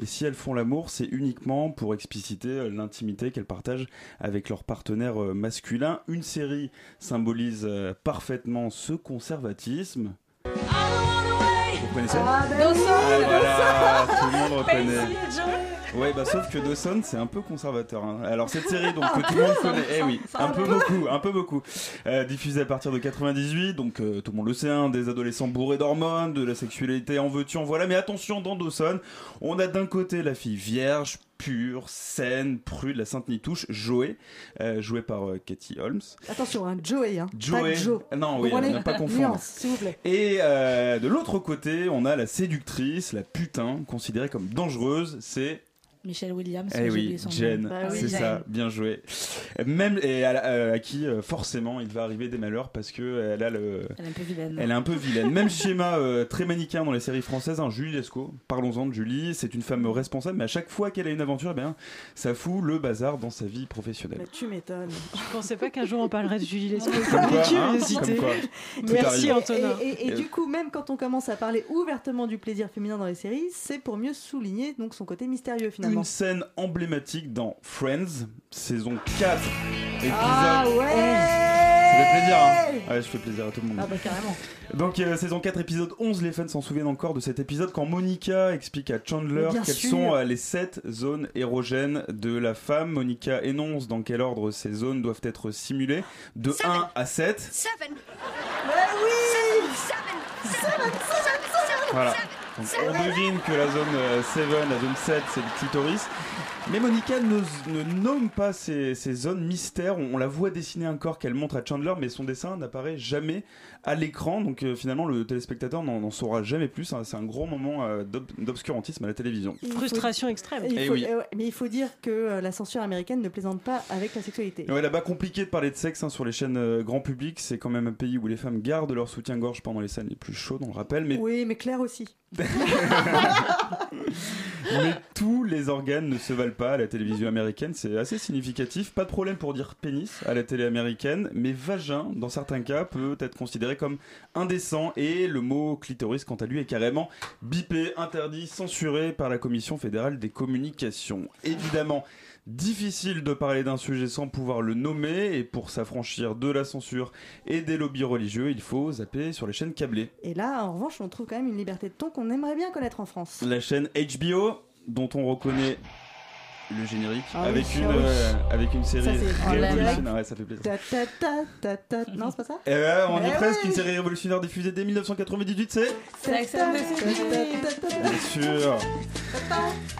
S10: et si elles font l'amour, c'est uniquement pour expliciter l'intimité qu'elles partagent avec leur partenaire euh, masculin. Une série symbolise euh, parfaitement ce conservatisme. Vous connaissez
S1: Ah,
S2: Dawson.
S10: Ah, voilà, tout le monde reconnaît. Ouais, bah sauf que Dawson, c'est un peu conservateur. hein. Alors cette série, donc que tout le monde connaît, eh oui, un peu beaucoup, un peu beaucoup. Euh, diffusée à partir de 98, donc euh, tout le monde le sait, hein, des adolescents bourrés d'hormones, de la sexualité en veux-tu, en voilà. Mais attention, dans Dawson, on a d'un côté la fille vierge, pure, saine, prude, la sainte nitouche, Joey, euh, jouée par euh, Katie Holmes.
S1: Attention, hein, Joey, hein, pas
S10: Joey.
S1: Joe.
S10: Non, oui,
S1: comprenez
S10: ne pas *laughs* confondre.
S1: S'il vous plaît.
S10: Et euh, de l'autre côté, on a la séductrice, la putain, considérée comme dangereuse, c'est
S2: Michelle Williams.
S10: eh oui. Jen,
S2: Bah oui,
S10: c'est ça, bien joué. Même et à, euh, à qui euh, forcément il va arriver des malheurs parce que elle a le,
S2: Elle est un peu vilaine.
S10: elle est un peu vilaine. Même schéma euh, très manichéen dans les séries françaises. hein, Julie Lescaut, parlons-en de Julie. C'est une femme responsable, mais à chaque fois qu'elle a une aventure, eh bien, ça fout le bazar dans sa vie professionnelle.
S1: Bah, tu m'étonnes.
S4: Je pensais pas qu'un jour on parlerait de Julie Lescaut.
S10: Comme quoi, hein,
S4: Curiosité.
S10: comme quoi. Tout
S4: Merci
S10: arrive.
S4: Antonin.
S1: Et, et- et
S10: Euh,
S1: du coup, même quand on commence à parler ouvertement du plaisir féminin dans les séries, c'est pour mieux souligner donc son côté mystérieux finalement.
S10: Une scène emblématique dans Friends, saison 4, épisode.
S1: Ah ouais
S10: Ça fait plaisir, hein Ouais, je fais plaisir à tout le monde.
S2: Ah bah carrément.
S10: Donc euh, saison 4 épisode 11 les fans s'en souviennent encore de cet épisode quand Monica explique à Chandler
S1: Mais
S10: quelles
S1: sûr.
S10: sont euh, les 7 zones érogènes de la femme. Monica énonce dans quel ordre ces zones doivent être simulées de 1 à 7.
S7: Seven.
S10: Voilà. Donc, on devine que la zone euh, 7, la zone 7, c'est le clitoris. Mais Monica ne, ne nomme pas ces, ces zones mystères. On, on la voit dessiner un corps qu'elle montre à Chandler, mais son dessin n'apparaît jamais à l'écran. Donc euh, finalement, le téléspectateur n'en saura jamais plus. hein. C'est un gros moment euh, d'ob- d'obscurantisme à la télévision.
S1: Il faut-
S4: Frustration extrême.
S1: il
S10: Eh
S1: faut-
S10: oui.
S1: ouais, mais il faut dire que euh, la censure américaine ne plaisante pas avec la sexualité.
S10: Ouais, là-bas, compliqué de parler de sexe hein, sur les chaînes euh, grand public. C'est quand même un pays où les femmes gardent leur soutien-gorge pendant les scènes les plus chaudes, on le rappelle. Mais
S1: Oui, mais Claire aussi. *laughs* *laughs*
S10: Mais tous les organes ne se valent pas à la télévision américaine, c'est assez significatif. Pas de problème pour dire pénis à la télé américaine, mais vagin, dans certains cas, peut être considéré comme indécent et le mot clitoris, quant à lui, est carrément bipé, interdit, censuré par la Commission fédérale des communications. Évidemment, difficile de parler d'un sujet sans pouvoir le nommer, et pour s'affranchir de la censure et des lobbies religieux, il faut zapper sur les chaînes câblées.
S1: Et là, en revanche, on trouve quand même une liberté de ton qu'on aimerait bien connaître en France.
S10: La chaîne HBO, dont on reconnaît le générique
S1: Ah
S10: avec,
S1: oui,
S10: une,
S1: ah
S10: euh, avec une série
S1: Ça,
S10: révolutionnaire. Ouais, ça fait plaisir.
S1: Ta, ta, ta, ta, ta. Non, c'est pas ça
S10: Et ouais, on
S1: Eh
S10: est presque une série révolutionnaire diffusée dès 1998, c'est
S1: Sex and the City.
S10: Bien sûr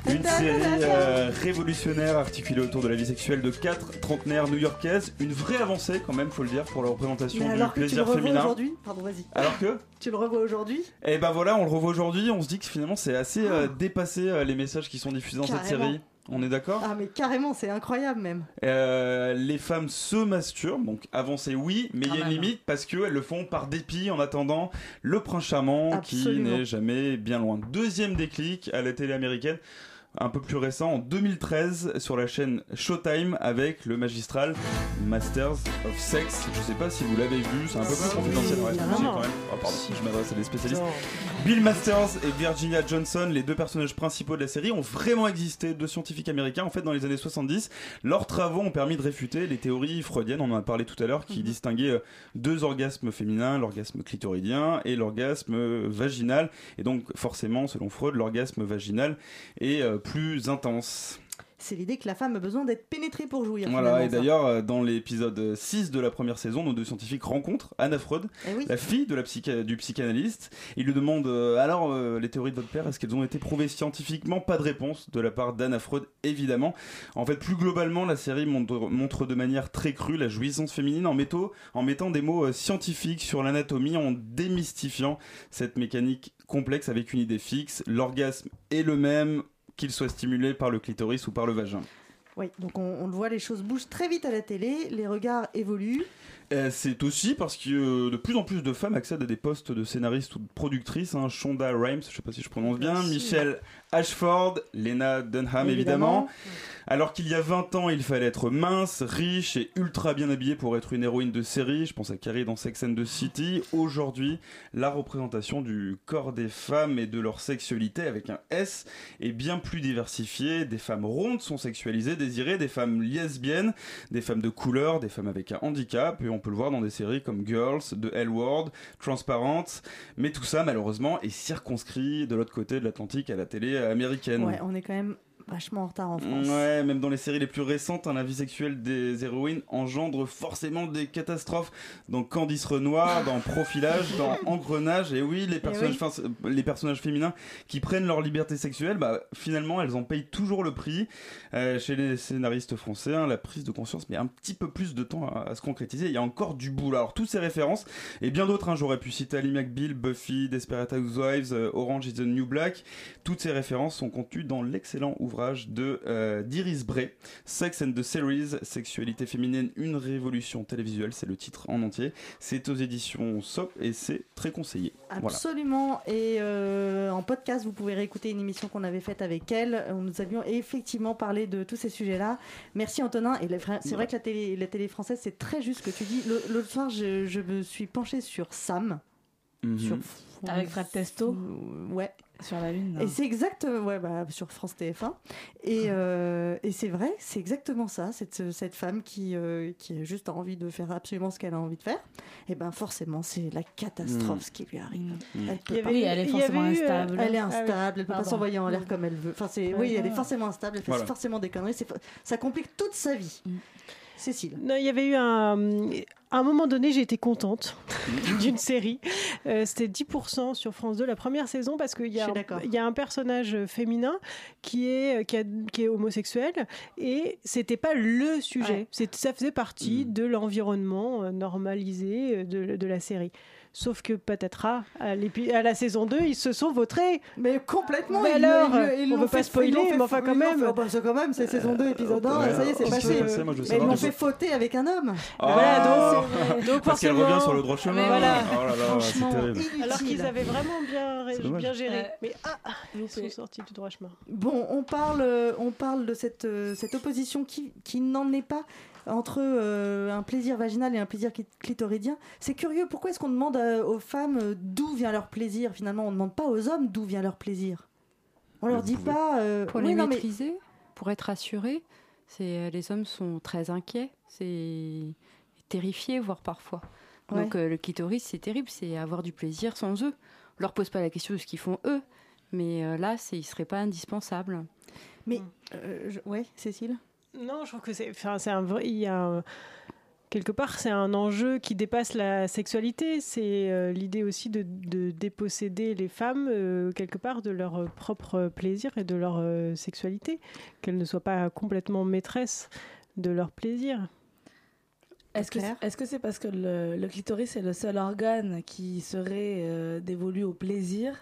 S10: Une série euh, révolutionnaire articulée autour de la vie sexuelle de quatre trentenaires new-yorkaises. Une vraie avancée quand même, faut le dire, pour la représentation
S1: Mais
S10: du
S1: alors que tu le
S10: plaisir
S1: revois
S10: féminin.
S1: aujourd'hui Pardon, vas-y.
S10: Alors que
S1: Tu le revois aujourd'hui
S10: Et ben voilà, on le revoit aujourd'hui, on se dit que finalement c'est assez euh, dépassé euh, les messages qui sont diffusés dans cette
S1: Ah.
S10: Série. On est d'accord?
S1: Ah, mais carrément, c'est incroyable même.
S10: Euh, les femmes se masturbent, donc avancer oui, mais il y a une
S1: même.
S10: limite parce qu'elles le font par dépit en attendant le prince charmant qui n'est jamais bien loin. Deuxième déclic à la télé américaine, un peu plus récent, en 2013 sur la chaîne Showtime avec le magistral Masters of Sex. Je sais pas si vous l'avez vu, c'est un peu plus confidentiel. Ouais,
S1: évidemment.
S10: si, quand même. Oh, pardon, je m'adresse à des spécialistes. Bill Masters et Virginia Johnson, les deux personnages principaux de la série, ont vraiment existé, deux scientifiques américains, en fait, dans les années 70. Leurs travaux ont permis de réfuter les théories freudiennes, on en a parlé tout à l'heure, qui distinguaient euh, deux orgasmes féminins, l'orgasme clitoridien et l'orgasme vaginal. Et donc, forcément, selon Freud, l'orgasme vaginal est euh, plus intense.
S1: C'est l'idée que la femme a besoin d'être pénétrée pour jouir.
S10: Voilà, et d'ailleurs, euh, dans l'épisode 6 de la première saison, nos deux scientifiques rencontrent Anna Freud,
S1: Eh oui.
S10: la fille de la psycha- du psychanalyste. Ils lui demandent euh, alors, euh, les théories de votre père, est-ce qu'elles ont été prouvées scientifiquement? Pas de réponse de la part d'Anna Freud, évidemment. En fait, plus globalement, la série montre, montre de manière très crue la jouissance féminine en, métaux- en mettant des mots euh, scientifiques sur l'anatomie, en démystifiant cette mécanique complexe avec une idée fixe. L'orgasme est le même qu'il soit stimulé par le clitoris ou par le vagin.
S1: Oui, donc on, le voit, les choses bougent très vite à la télé, les regards évoluent.
S10: Euh, c'est aussi parce que euh, de plus en plus de femmes accèdent à des postes de scénaristes ou de productrices. Hein. Shonda Rhimes, je sais pas si je prononce bien. Michelle Ashford, Lena Dunham évidemment. Alors qu'il y a 20 ans, il fallait être mince, riche et ultra bien habillé pour être une héroïne de série. Je pense à Carrie dans Sex and the City. Aujourd'hui, la représentation du corps des femmes et de leur sexualité avec un S est bien plus diversifiée. Des femmes rondes sont sexualisées, désirées, des femmes lesbiennes, des femmes de couleur, des femmes avec un handicap. Et on peut le voir dans des séries comme Girls, The L Word, Transparent. Mais tout ça, malheureusement, est circonscrit de l'autre côté de l'Atlantique à la télé américaine.
S1: Ouais, on est quand même vachement en retard en France.
S10: Ouais, même dans les séries les plus récentes, hein, la vie sexuelle des héroïnes engendre forcément des catastrophes. Dans Candice Renoir, dans Profilage, *laughs* dans Engrenage, et oui, les personnages,
S1: oui.
S10: fin- les personnages féminins qui prennent leur liberté sexuelle, bah, finalement, elles en payent toujours le prix. Euh, chez les scénaristes français, hein, la prise de conscience met un petit peu plus de temps à, à se concrétiser. Il y a encore du boulot. Alors, toutes ces références, et bien d'autres, hein, j'aurais pu citer Ali McBeal, Buffy, Desperate Housewives, euh, Orange is the New Black. Toutes ces références sont contenues dans l'excellent ouvrage de euh, d'Iris Bray, Sex and the Series, Sexualité féminine, une révolution télévisuelle, c'est le titre en entier. C'est aux éditions SOP et c'est très conseillé. Voilà.
S1: Absolument. Et euh, en podcast, vous pouvez réécouter une émission qu'on avait faite avec elle. où Nous avions effectivement parlé de tous ces sujets-là. Merci Antonin. Et c'est vrai que la télé, la télé française, c'est très juste ce que tu dis. L'autre soir, je, je me suis penchée sur Sam.
S10: Mhm.
S1: Sur
S2: Avec Fred Testo
S1: Ouais.
S2: Sur la lune.
S1: Et c'est exact, ouais, bah, sur France TF1. Et, euh, et c'est vrai, c'est exactement ça, cette, cette femme qui, euh, qui a juste envie de faire absolument ce qu'elle a envie de faire. Et ben forcément, c'est la catastrophe
S2: Mm.
S1: ce qui lui arrive.
S2: Mm.
S1: Elle peut
S2: Il y
S1: pas-
S2: avait- Oui, elle est forcément
S1: eu, euh,
S2: instable.
S1: Elle est
S2: Ah oui.
S1: instable, elle peut pas s'envoyer en l'air
S2: Mm.
S1: comme elle veut. Enfin, c'est, oui, elle est forcément instable, elle fait
S10: Voilà.
S1: forcément des conneries. ça complique toute sa vie. Cécile.
S4: Non, il y avait eu un. À un moment donné, j'ai été contente *laughs* d'une série. Euh, C'était 10% sur France 2 la première saison parce qu'il y, a un-
S1: d'accord.
S4: il y a un personnage féminin qui est, qui, a- qui est homosexuel et c'était pas le sujet.
S1: Ouais.
S4: Ça faisait partie de l'environnement euh, normalisé euh, de, de la série. Sauf que patatras, à, à la saison 2, ils se sont vautrés.
S1: Mais complètement.
S4: Mais alors,
S1: ils- ils
S4: on veut pas spoiler, mais enfin quand même.
S1: oh, bah, c'est quand même, c'est saison 2, épisode 1,
S10: Ouais,
S1: ça y est, c'est passé. Mais ils l'ont fait fauter avec un homme.
S10: Ah,
S4: Voilà, donc- donc
S10: parce qu'elle
S4: forcément-
S10: revient sur le droit chemin.
S4: Mais voilà.
S10: Oh là là, c'est
S1: Franchement,
S10: terrible.
S1: inutile.
S4: Alors qu'ils avaient vraiment bien, géré.
S2: Ouais.
S4: Mais ah, ils sont sortis du droit chemin.
S1: Bon, on parle, euh, on parle de cette, euh, cette opposition qui, qui n'en est pas entre euh, un plaisir vaginal et un plaisir cli- clitoridien. C'est curieux, pourquoi est-ce qu'on demande euh, aux femmes euh, d'où vient leur plaisir Finalement, on ne demande pas aux hommes d'où vient leur plaisir. On leur dit pas... euh,
S9: Pour
S1: oui,
S9: les
S1: mais-
S9: maîtriser, pour être assurés, les hommes sont très inquiets, c'est terrifiés voire parfois.
S1: Ouais.
S9: Donc euh, le clitoris c'est terrible, c'est avoir du plaisir sans eux. On leur pose pas la question de ce qu'ils font eux, mais euh, là c'est il serait pas indispensable.
S1: Mais, euh, je- ouais, Cécile?
S4: Non, je trouve que c'est, enfin, c'est un vrai. Il y a un- quelque part, c'est un enjeu qui dépasse la sexualité. C'est euh, l'idée aussi de, de déposséder les femmes euh, quelque part de leur euh, propre plaisir et de leur euh, sexualité, qu'elles ne soient pas complètement maîtresses de leur plaisir.
S2: Est-ce que c'est parce que le, le clitoris est le seul organe qui serait euh, dévolu au plaisir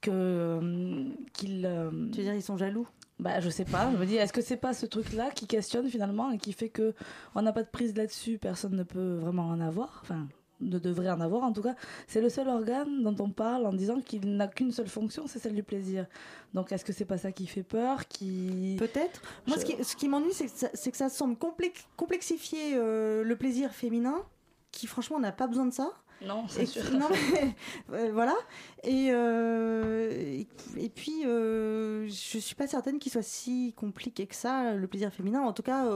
S2: que euh, qu'il euh,
S1: Tu veux dire, ils sont jaloux?
S2: Bah, je sais pas. Je me dis, est-ce que c'est pas ce truc-là qui questionne finalement et qui fait que on n'a pas de prise là-dessus, personne ne peut vraiment en avoir, enfin, ne devrait en avoir en tout cas. C'est le seul organe dont on parle en disant qu'il n'a qu'une seule fonction, c'est celle du plaisir. Donc, est-ce que c'est pas ça qui fait peur, qui
S1: Peut-être. Moi,
S2: Je-
S1: ce qui, ce qui m'ennuie, c'est que, que ça semble complex- complexifier euh, le plaisir féminin, qui franchement n'a pas besoin de ça.
S2: Non, c'est sûr.
S1: non, mais, *laughs* euh, voilà. Et, euh, et, et puis, euh, je suis pas certaine qu'il soit si compliqué que ça, le plaisir féminin. En tout cas,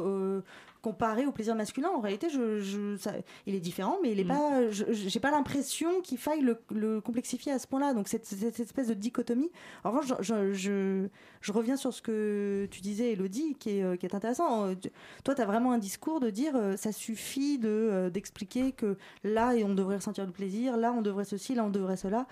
S1: comparé au plaisir masculin, en réalité, je, je- ça- il est différent, mais il est
S2: Mm.
S1: pas. J'ai pas l'impression qu'il faille le, le complexifier à ce point-là. Donc, cette, cette espèce de dichotomie. En revanche, je, je, je- je reviens sur ce que tu disais, Elodie, qui est, euh, qui est intéressant. Euh, Toi, tu as vraiment un discours de dire euh, ça suffit de, d'expliquer que là, et on devrait ressentir du plaisir, là, on devrait ceci, là, on devrait cela.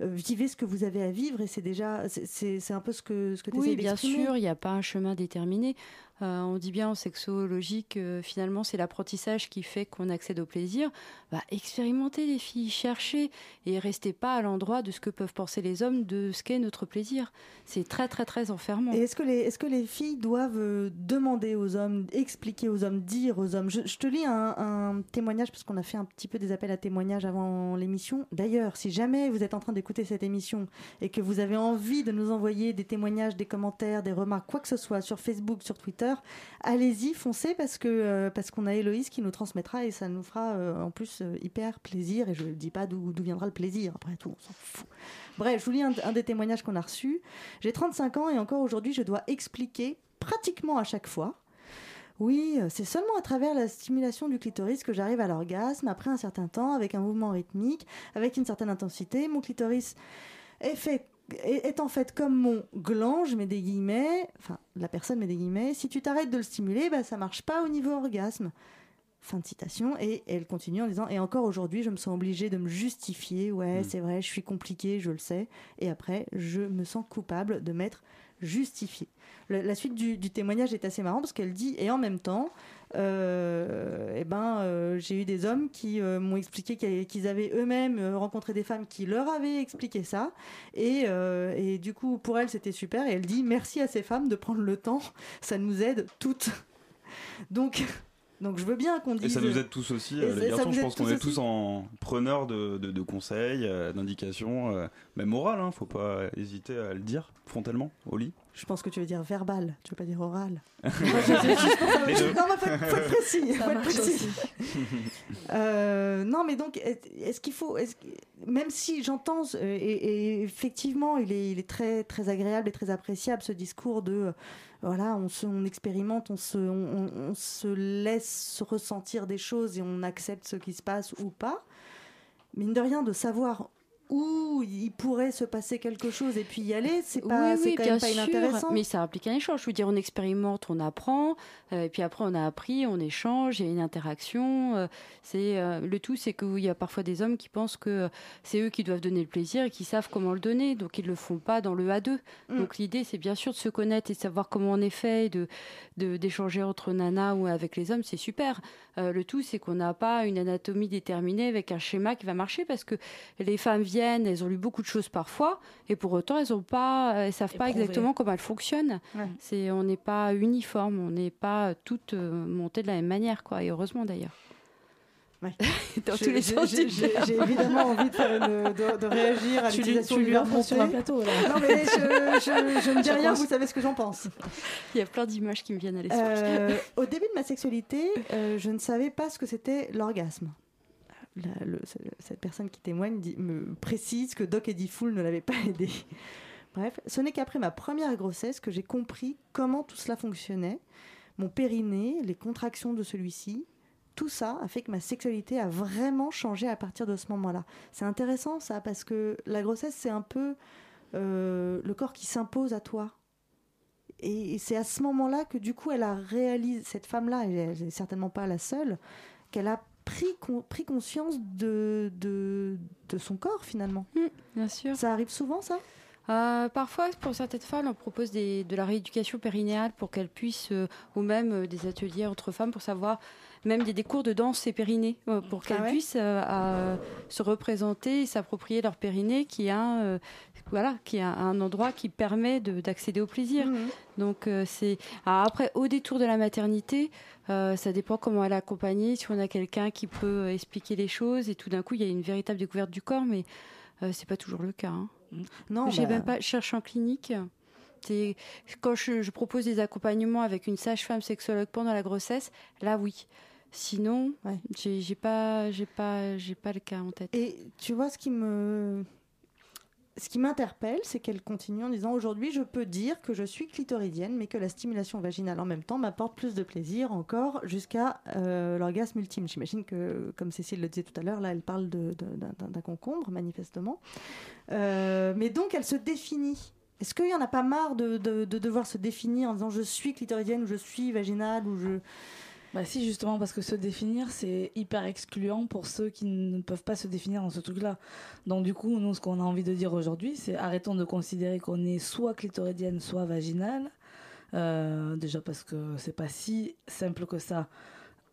S1: Vivez ce que vous avez à vivre et c'est déjà c'est un peu ce que ce que tu
S9: Oui, bien sûr, il n'y a pas un chemin déterminé. Euh, on dit bien en sexologie que finalement c'est l'apprentissage qui fait qu'on accède au plaisir. Bah, expérimentez les filles, cherchez et restez pas à l'endroit de ce que peuvent penser les hommes de ce qu'est notre plaisir. C'est très très très enfermant.
S1: Et est-ce que, les, est-ce que les filles doivent euh, demander aux hommes, expliquer aux hommes, dire aux hommes? Je, je te lis un, un témoignage, parce qu'on a fait un petit peu des appels à témoignages avant l'émission. D'ailleurs, si jamais vous êtes en train d'écouter cette émission et que vous avez envie de nous envoyer des témoignages, des commentaires, des remarques, quoi que ce soit, sur Facebook, sur Twitter, allez-y, foncez, parce, que, euh, parce qu'on a Héloïse qui nous transmettra et ça nous fera euh, en plus euh, hyper plaisir. Et je ne dis pas d'où, viendra le plaisir, après tout, on s'en fout. Bref, je vous lis un, un des témoignages qu'on a reçus. J'ai 35 ans et encore aujourd'hui, je dois expliquer pratiquement à chaque fois. Oui, c'est seulement à travers la stimulation du clitoris que j'arrive à l'orgasme après un certain temps, avec un mouvement rythmique, avec une certaine intensité. Mon clitoris est fait est en fait comme mon gland, je mets des guillemets, enfin la personne met des guillemets, si tu t'arrêtes de le stimuler, bah, ça marche pas au niveau orgasme. Fin de citation. Et elle continue en disant Et encore aujourd'hui, je me sens obligée de me justifier. Ouais, c'est vrai, je suis compliquée, je le sais. Et après, je me sens coupable de m'être justifiée. Le- la suite du, du témoignage est assez marrant parce qu'elle dit Et en même temps, eh ben, euh, j'ai eu des hommes qui euh, m'ont expliqué qu'ils avaient eux-mêmes euh, rencontré des femmes qui leur avaient expliqué ça. Et, euh, et du coup, pour elle, c'était super. Et elle dit Merci à ces femmes de prendre le temps. Ça nous aide toutes. Donc. Donc je veux bien qu'on
S10: Et
S1: dise.
S10: ça nous aide tous aussi,
S1: Et
S10: euh, les garçons. Je pense qu'on est tous en preneurs de, de- de conseils, euh, d'indications, euh, même morales. Hein, faut pas hésiter à le dire frontalement au lit.
S1: Je pense que tu veux dire verbal, tu veux pas dire oral. *laughs* Non, mais faut, faut être précis. Faut être. *laughs* Euh, non, mais donc, est- est-ce qu'il faut, même si j'entends, et, et effectivement, il est, il est très, très agréable et très appréciable ce discours de, euh, voilà, on, se, on expérimente, on se, on, on- on se laisse ressentir des choses et on accepte ce qui se passe ou pas. Mine de rien, de savoir où il pourrait se passer quelque chose et puis y aller, c'est pas,
S9: oui, oui,
S1: quand même pas
S9: sûr,
S1: inintéressant.
S9: mais ça implique un échange. Je veux dire, on expérimente, on apprend, euh, et puis après on a appris, on échange, il y a une interaction. euh, c'est euh, le tout, c'est qu'il y a parfois des hommes qui pensent que c'est eux qui doivent donner le plaisir et qui savent comment le donner, donc ils le font pas dans le A2.
S1: Mm.
S9: Donc l'idée, c'est bien sûr de se connaître et de savoir comment on est fait, et de d'échanger entre nanas ou avec les hommes, c'est super. Le tout, c'est qu'on n'a pas une anatomie déterminée avec un schéma qui va marcher parce que les femmes viennent, elles ont lu beaucoup de choses parfois, et pour autant, elles ont pas, elles savent pas exactement comment elles fonctionnent.
S1: Ouais.
S9: C'est, on n'est pas uniforme, on n'est pas toutes euh, montées de la même manière, quoi. Et heureusement d'ailleurs.
S1: Ouais. *laughs*
S9: Dans
S1: Je-
S9: tous les
S1: j'ai-
S9: sens
S1: j'ai- évidemment envie de, faire une- de, de réagir à l'utilisation du verbe
S2: sur un plateau. Là.
S1: Non mais je, je, je ne *laughs* dis rien,
S2: pense.
S1: vous savez ce que j'en pense. *laughs*
S9: Il y a plein d'images qui me viennent à l'esprit.
S1: Euh, au début de ma sexualité, euh, je ne savais pas ce que c'était l'orgasme. Cette personne qui témoigne dit- me précise que Doc Eddie Fool ne l'avait pas aidé. *laughs* Bref, ce n'est qu'après ma première grossesse que j'ai compris comment tout cela fonctionnait. Mon périnée, les contractions de celui-ci, tout ça a fait que ma sexualité a vraiment changé à partir de ce moment-là. C'est intéressant ça parce que la grossesse c'est un peu euh, le corps qui s'impose à toi. et, et c'est à ce moment-là que du coup elle a réalisé, cette femme-là, et elle n'est certainement pas la seule, qu'elle a pris, con- pris conscience de, de, de son corps finalement.
S9: Bien sûr.
S1: Ça arrive souvent ça?
S9: Euh, parfois, pour certaines femmes, on propose des- de la rééducation périnéale pour qu'elles puissent, euh, ou même euh, des ateliers entre femmes pour savoir, même des, des cours de danse et périnée, pour qu'elles
S1: Ah ouais?
S9: puissent à- se représenter et s'approprier leur périnée, qui a, un, voilà, qui a un endroit qui permet de- d'accéder au plaisir. Donc euh, c'est après au détour de la maternité, euh, ça dépend comment elle est accompagnée. Si on a quelqu'un qui peut euh, expliquer les choses et tout d'un coup il y a une véritable découverte du corps, mais euh, c'est pas toujours le cas. hein.
S1: Non,
S9: j'ai
S1: bah-
S9: même pas cherche en clinique. Quand je, je propose des accompagnements avec une sage-femme sexologue pendant la grossesse, là oui. Sinon, j'ai j'ai pas, j'ai pas, j'ai pas le cas en tête.
S1: Et tu vois, ce qui me. Ce qui m'interpelle, c'est qu'elle continue en disant Aujourd'hui, je peux dire que je suis clitoridienne, mais que la stimulation vaginale en même temps m'apporte plus de plaisir encore jusqu'à euh, l'orgasme ultime. J'imagine que, comme Cécile le disait tout à l'heure, là, elle parle d'un concombre, manifestement. Euh, mais donc, elle se définit. Est-ce qu'il n'y en a pas marre de, de- de devoir se définir en disant je suis clitoridienne ou je suis vaginale ou je.
S2: Bah si justement parce que se définir c'est hyper excluant pour ceux qui ne peuvent pas se définir dans ce truc-là. Donc du coup nous ce qu'on a envie de dire aujourd'hui c'est arrêtons de considérer qu'on est soit clitoridienne soit vaginale. Euh, déjà parce que c'est pas si simple que ça.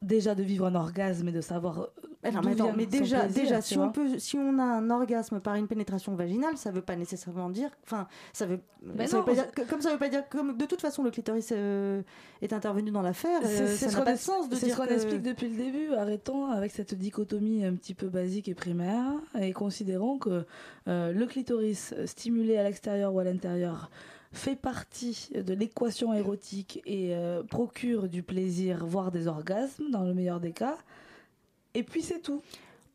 S2: Déjà de vivre un orgasme et de savoir. euh,
S1: non, mais, attends, mais déjà,
S2: plaisir,
S1: déjà si, on peut, si on a un orgasme par une pénétration vaginale, ça veut pas nécessairement dire. Enfin, ça veut.
S2: Mais
S1: ça veut
S2: non,
S1: pas dire, que- comme ça veut pas dire. Comme de toute façon, le clitoris euh, est intervenu dans l'affaire.
S2: C'est
S1: euh, ça
S2: ce
S1: n'a
S2: qu'on
S1: pas de sens de
S2: c'est ce qu'on
S1: que-
S2: explique depuis le début. Arrêtons avec cette dichotomie un petit peu basique et primaire et considérons que euh, le clitoris stimulé à l'extérieur ou à l'intérieur fait partie de l'équation érotique et euh, procure du plaisir, voire des orgasmes dans le meilleur des cas. Et puis c'est tout.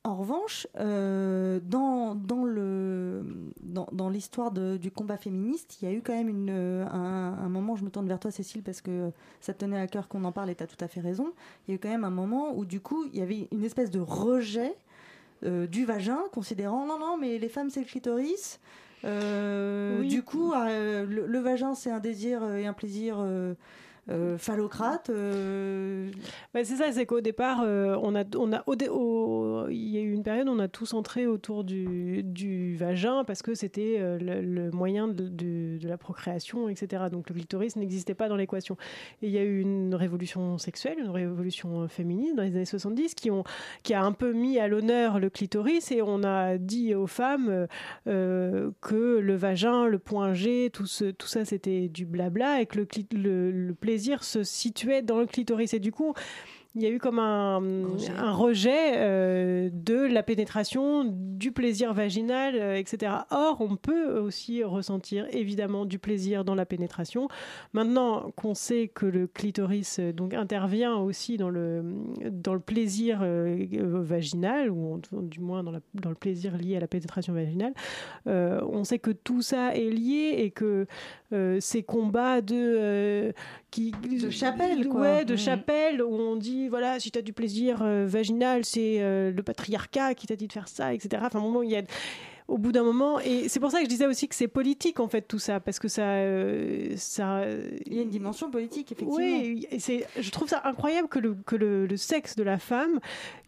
S1: En revanche, euh, dans, dans, le, dans, dans l'histoire du combat féministe, il y a eu quand même une, un, moment, je me tourne vers toi Cécile, parce que ça te tenait à cœur qu'on en parle et tu as tout à fait raison, il y a eu quand même un moment où du coup, il y avait une espèce de rejet euh, du vagin, considérant non, non, mais les femmes c'est le clitoris. Euh,
S4: Oui.
S1: Du coup, euh, le, le vagin c'est un désir euh, et un plaisir euh, phallocrate. euh,
S4: c'est ça, c'est qu'au départ, euh, on a, on a, il y a eu une période où on a tout centré autour du, vagin parce que c'était le, moyen de, la procréation, etc. Donc le clitoris n'existait pas dans l'équation. Et il y a eu une révolution sexuelle, une révolution féminine dans les années 70 qui, qui a un peu mis à l'honneur le clitoris et on a dit aux femmes que le vagin, le point G, tout, ça c'était du blabla et que le, le, le plaisir se situait dans le clitoris. Et du coup, il y a eu comme un un rejet, euh, de la pénétration, du plaisir vaginal, euh, etc. Or, on peut aussi ressentir évidemment du plaisir dans la pénétration. Maintenant qu'on sait que le clitoris euh, donc intervient aussi dans le dans le plaisir vaginal ou en- du moins dans, la- dans le plaisir lié à la pénétration vaginale, on sait que tout ça est lié et que ces combats de qui
S1: De chapelle, quoi.
S4: ouais, de
S1: Mm.
S4: chapelle où on dit voilà si tu as du plaisir euh, vaginal c'est euh, le patriarcat qui t'a dit de faire ça etc enfin bon, il y a au bout d'un moment et c'est pour ça que je disais aussi que c'est politique en fait tout ça parce que ça euh, ça
S1: il y a une dimension politique effectivement.
S4: oui, et c'est, je trouve ça incroyable que le, que le, le sexe de la femme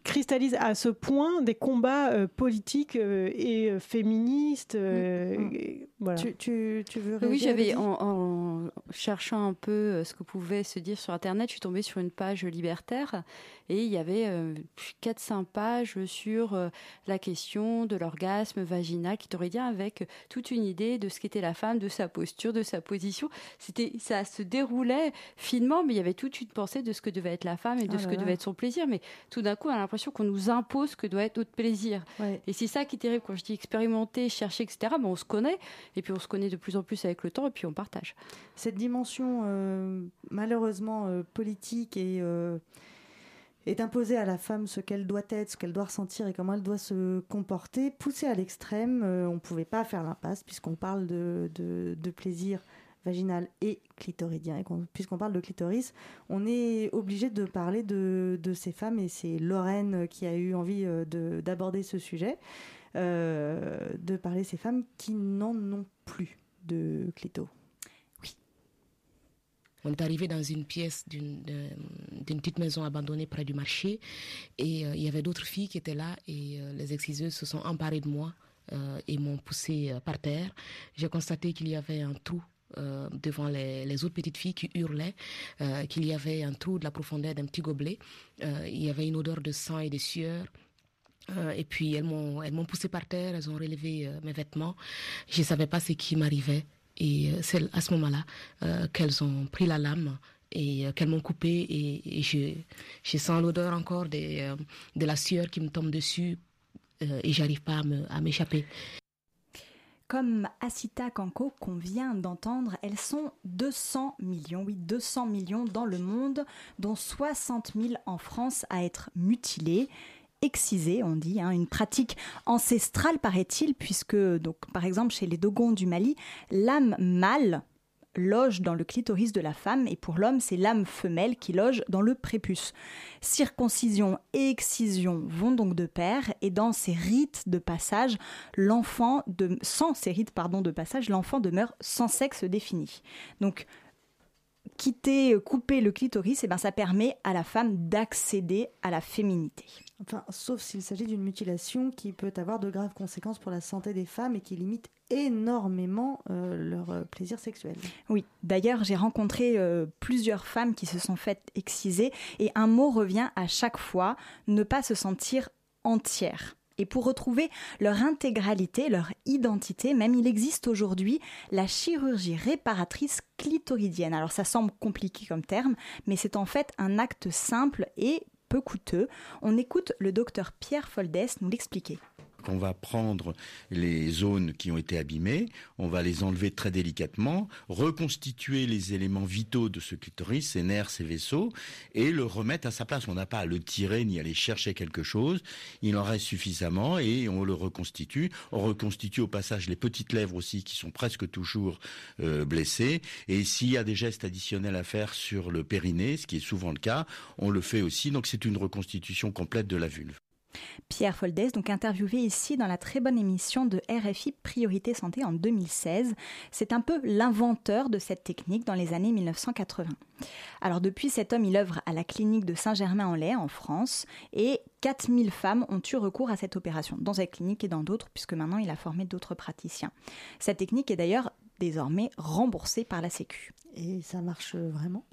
S4: cristallise à ce point des combats euh, politiques euh, et euh, féministes. euh, et voilà.
S1: Tu, tu, tu veux
S9: Oui, j'avais en, en cherchant un peu ce que pouvait se dire sur Internet, je suis tombée sur une page libertaire et il y avait euh, 4-5 pages sur euh, la question de l'orgasme vaginal clitoridien avec toute une idée de ce qu'était la femme, de sa posture, de sa position. C'était, ça se déroulait finement, mais il y avait toute une pensée de ce que devait être la femme et de
S1: Oh
S9: ce
S1: là
S9: que
S1: là.
S9: devait être son plaisir. Mais tout d'un coup, on a l'impression qu'on nous impose ce que doit être notre plaisir.
S1: Ouais.
S9: Et c'est ça qui est terrible quand je dis expérimenter, chercher, etc. Ben, on se connaît et puis on se connaît de plus en plus avec le temps et puis on partage.
S1: cette dimension euh, malheureusement euh, politique et euh, est imposée à la femme ce qu'elle doit être, ce qu'elle doit ressentir et comment elle doit se comporter, poussée à l'extrême, euh, on ne pouvait pas faire l'impasse puisqu'on parle de, de, de plaisir vaginal et clitoridien. Puisqu'on parle de clitoris, on est obligé de parler de, ces femmes et c'est Lorraine qui a eu envie euh, de- d'aborder ce sujet, euh, de parler de ces femmes qui n'en ont plus de clito.
S13: On est arrivé dans une pièce d'une d'une petite maison abandonnée près du marché et euh, il y avait d'autres filles qui étaient là et euh, les exciseuses se sont emparées de moi euh, et m'ont poussé euh, par terre. J'ai constaté qu'il y avait un trou euh, devant les, autres petites filles qui hurlaient, euh, qu'il y avait un trou de la profondeur d'un petit gobelet. Euh, il y avait une odeur de sang et de sueur. Et puis elles m'ont elles m'ont poussé par terre, elles ont relevé mes vêtements. Je ne savais pas ce qui m'arrivait. Et c'est à ce moment-là qu'elles ont pris la lame et qu'elles m'ont coupé. Et, je, sens l'odeur encore des, de la sueur qui me tombe dessus et j'arrive pas à m'échapper.
S15: Comme Asita Kanko qu'on vient d'entendre, elles sont 200 millions, oui 200 millions dans le monde, dont 60 000 en France à être mutilées. Excisées, on dit, hein, une pratique ancestrale paraît-il, puisque donc par exemple chez les Dogons du Mali, l'âme mâle loge dans le clitoris de la femme et pour l'homme c'est l'âme femelle qui loge dans le prépuce. Circoncision et excision vont donc de pair et dans ces rites de passage, l'enfant de sans ces rites pardon de passage, l'enfant demeure sans sexe défini. Donc quitter, couper le clitoris, et ben ça permet à la femme d'accéder à la féminité.
S1: Enfin, sauf s'il s'agit d'une mutilation qui peut avoir de graves conséquences pour la santé des femmes et qui limite énormément euh, leur euh, plaisir sexuel.
S15: Oui, d'ailleurs, j'ai rencontré euh, plusieurs femmes qui se sont faites exciser et un mot revient à chaque fois, ne pas se sentir entière. Et pour retrouver leur intégralité, leur identité, même il existe aujourd'hui la chirurgie réparatrice clitoridienne. Alors ça semble compliqué comme terme, mais c'est en fait un acte simple et coûteux. On écoute le docteur Pierre Foldès nous l'expliquer.
S16: On va prendre les zones qui ont été abîmées, on va les enlever très délicatement, reconstituer les éléments vitaux de ce clitoris, ses nerfs, ses vaisseaux, et le remettre à sa place. On n'a pas à le tirer ni à aller chercher quelque chose. Il en reste suffisamment et on le reconstitue. On reconstitue au passage les petites lèvres aussi qui sont presque toujours euh, blessées. Et s'il y a des gestes additionnels à faire sur le périnée, ce qui est souvent le cas, on le fait aussi. Donc c'est une reconstitution complète de la vulve.
S15: Pierre Foldès, donc interviewé ici dans la très bonne émission de RFI Priorité Santé en 2016. C'est un peu l'inventeur de cette technique dans les années 1980. Alors depuis, cet homme, il œuvre à la clinique de Saint-Germain-en-Laye en France et 4000 femmes ont eu recours à cette opération, dans cette clinique et dans d'autres, puisque maintenant il a formé d'autres praticiens. Cette technique est d'ailleurs désormais remboursée par la Sécu.
S1: Et ça marche vraiment?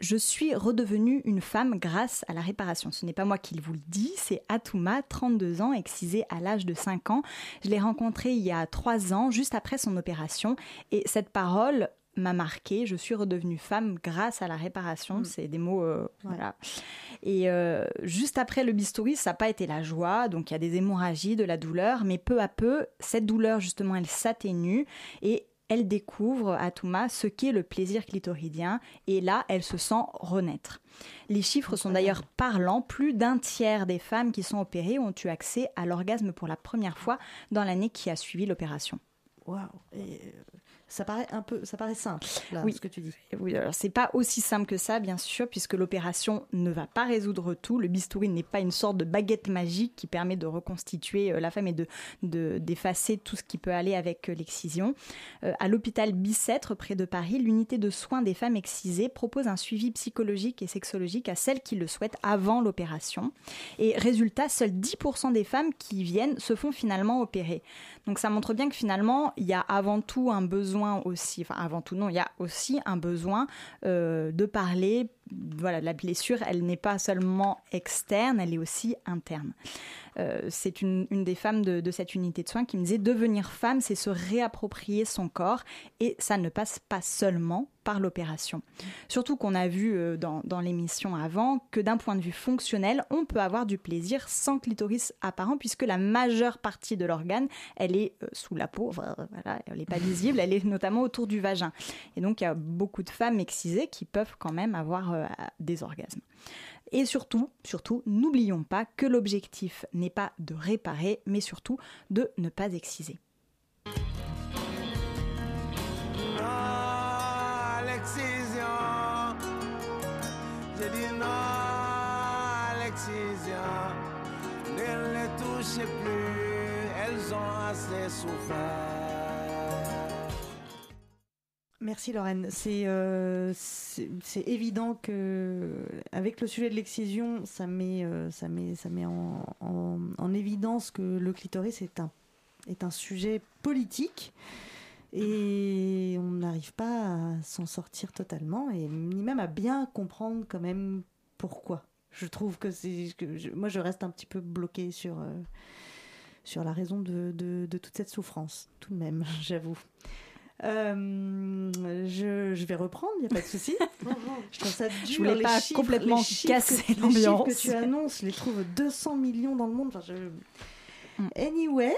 S15: Je suis redevenue une femme grâce à la réparation. Ce n'est pas moi qui vous le dis, c'est Atouma, 32 ans, excisée à l'âge de 5 ans. Je l'ai rencontrée il y a 3 ans, juste après son opération, et cette parole m'a marquée. Je suis redevenue femme grâce à la réparation. C'est des mots, euh, voilà. Et euh, juste après le bistouri, ça n'a pas été la joie. Donc il y a des hémorragies, de la douleur, mais peu à peu, cette douleur justement, elle s'atténue et elle découvre à Touma ce qu'est le plaisir clitoridien et là, elle se sent renaître. Les chiffres sont d'ailleurs parlants. Plus d'un tiers des femmes qui sont opérées ont eu accès à l'orgasme pour la première fois dans l'année qui a suivi l'opération.
S1: Waouh euh, ça paraît un peu, ça paraît simple, là,
S15: Oui.
S1: ce que tu dis.
S15: Oui, alors c'est pas aussi simple que ça, bien sûr, puisque l'opération ne va pas résoudre tout. Le bistouri n'est pas une sorte de baguette magique qui permet de reconstituer euh, la femme et de de- d'effacer tout ce qui peut aller avec euh, l'excision. Euh, à l'hôpital Bicêtre, près de Paris, l'unité de soins des femmes excisées propose un suivi psychologique et sexologique à celles qui le souhaitent avant l'opération. Et résultat, seuls 10% des femmes qui viennent se font finalement opérer. Donc ça montre bien que finalement, il y a avant tout un besoin aussi, enfin avant tout non, il y a aussi un besoin euh, de parler. Voilà, la blessure, elle n'est pas seulement externe, elle est aussi interne. Euh, c'est une, une des femmes de, de cette unité de soins qui me disait devenir femme, c'est se réapproprier son corps et ça ne passe pas seulement par l'opération. Surtout qu'on a vu euh, dans, dans l'émission avant que d'un point de vue fonctionnel, on peut avoir du plaisir sans clitoris apparent puisque la majeure partie de l'organe, elle est euh, sous la peau, voilà, elle n'est pas *laughs* visible, elle est notamment autour du vagin. Et donc il y a beaucoup de femmes excisées qui peuvent quand même avoir des orgasmes. Et surtout, surtout, n'oublions pas que l'objectif n'est pas de réparer, mais surtout de ne pas exciser.
S17: l'excision. J'ai dit non à l'excision. Ne les touchez plus, elles ont assez souffert.
S1: Merci Lorraine. C'est euh, c'est évident que avec le sujet de l'excision, ça met, euh, en, en- en évidence que le clitoris est un, sujet politique et on n'arrive pas à s'en sortir totalement et ni même à bien comprendre quand même pourquoi. Je trouve que c'est, moi je reste un petit peu bloquée sur, euh, la raison de toute cette souffrance, tout de même, *laughs* j'avoue. Euh, je, je vais reprendre, il n'y a pas de souci. *laughs* je trouve ça dur.
S15: Je voulais
S1: les
S15: pas
S1: chiffres-
S15: complètement
S1: les
S15: casser l'ambiance.
S1: que tu annonces, je les trouve 200 millions dans le monde. Enfin, je-
S15: Mm.
S1: Anyway,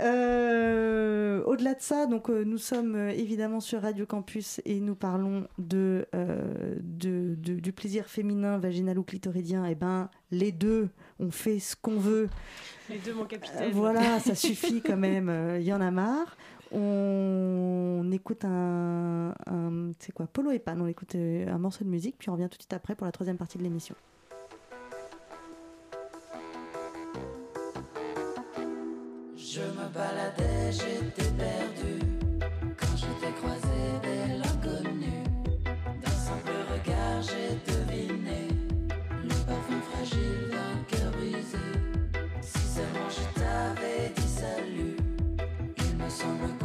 S1: euh, au-delà de ça, donc euh, nous sommes euh, évidemment sur Radio Campus et nous parlons de, euh, de- de- du plaisir féminin, vaginal ou clitoridien. Et ben, les deux, on fait ce qu'on veut.
S4: Les deux, mon
S1: Euh,
S4: capitaine.
S1: voilà, ça suffit quand même. euh, Il y en a marre. On écoute un, un- c'est quoi, Polo et Pan. On écoute euh, un morceau de musique, puis on revient tout de suite après pour la troisième partie de l'émission.
S18: Je me baladais, j'étais perdu Quand je t'ai croisé dès l'inconnu D'un simple regard j'ai deviné Le parfum fragile d'un cœur brisé Si seulement je t'avais dit salut Il me semble qu'on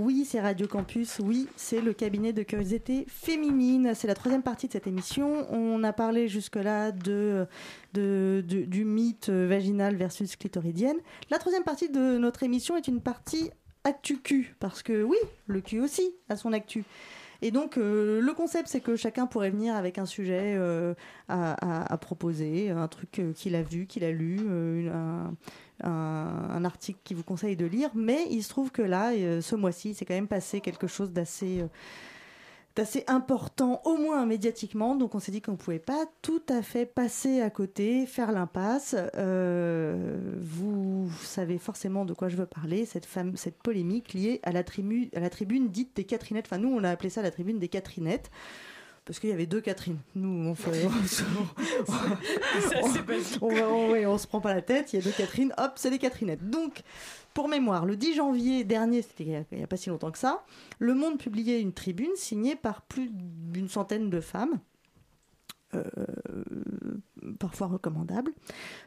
S1: Oui, c'est Radio Campus. Oui, c'est le cabinet de curiosité féminine. C'est la troisième partie de cette émission. On a parlé jusque-là du mythe vaginal versus clitoridienne. La troisième partie de notre émission est une partie actu cul, parce que oui, le cul aussi a son actu. Et donc, euh, le concept, c'est que chacun pourrait venir avec un sujet euh, à, proposer, un truc euh, qu'il a vu, qu'il a lu, un, article qu'il vous conseille de lire. Mais il se trouve que là, ce mois-ci, c'est quand même passé quelque chose d'assez. Assez important, au moins médiatiquement. Donc on s'est dit qu'on ne pouvait pas tout à fait passer à côté, faire l'impasse. Euh, vous savez forcément de quoi je veux parler, cette, femme, cette polémique liée à la, tribu, à la tribune dite des Catherinettes. Enfin, nous, on a appelé ça la tribune des Catherinettes. Parce qu'il y avait deux Catherine. Nous, on fait. *laughs* On, se- on- prend pas la tête. Il y a deux Catherine. Hop, c'est les Catherinettes. Donc, pour mémoire, le 10 janvier dernier, c'était il y a- il n'y a pas si longtemps que ça, Le Monde publiait une tribune signée par plus d'une centaine de femmes, euh, parfois recommandables,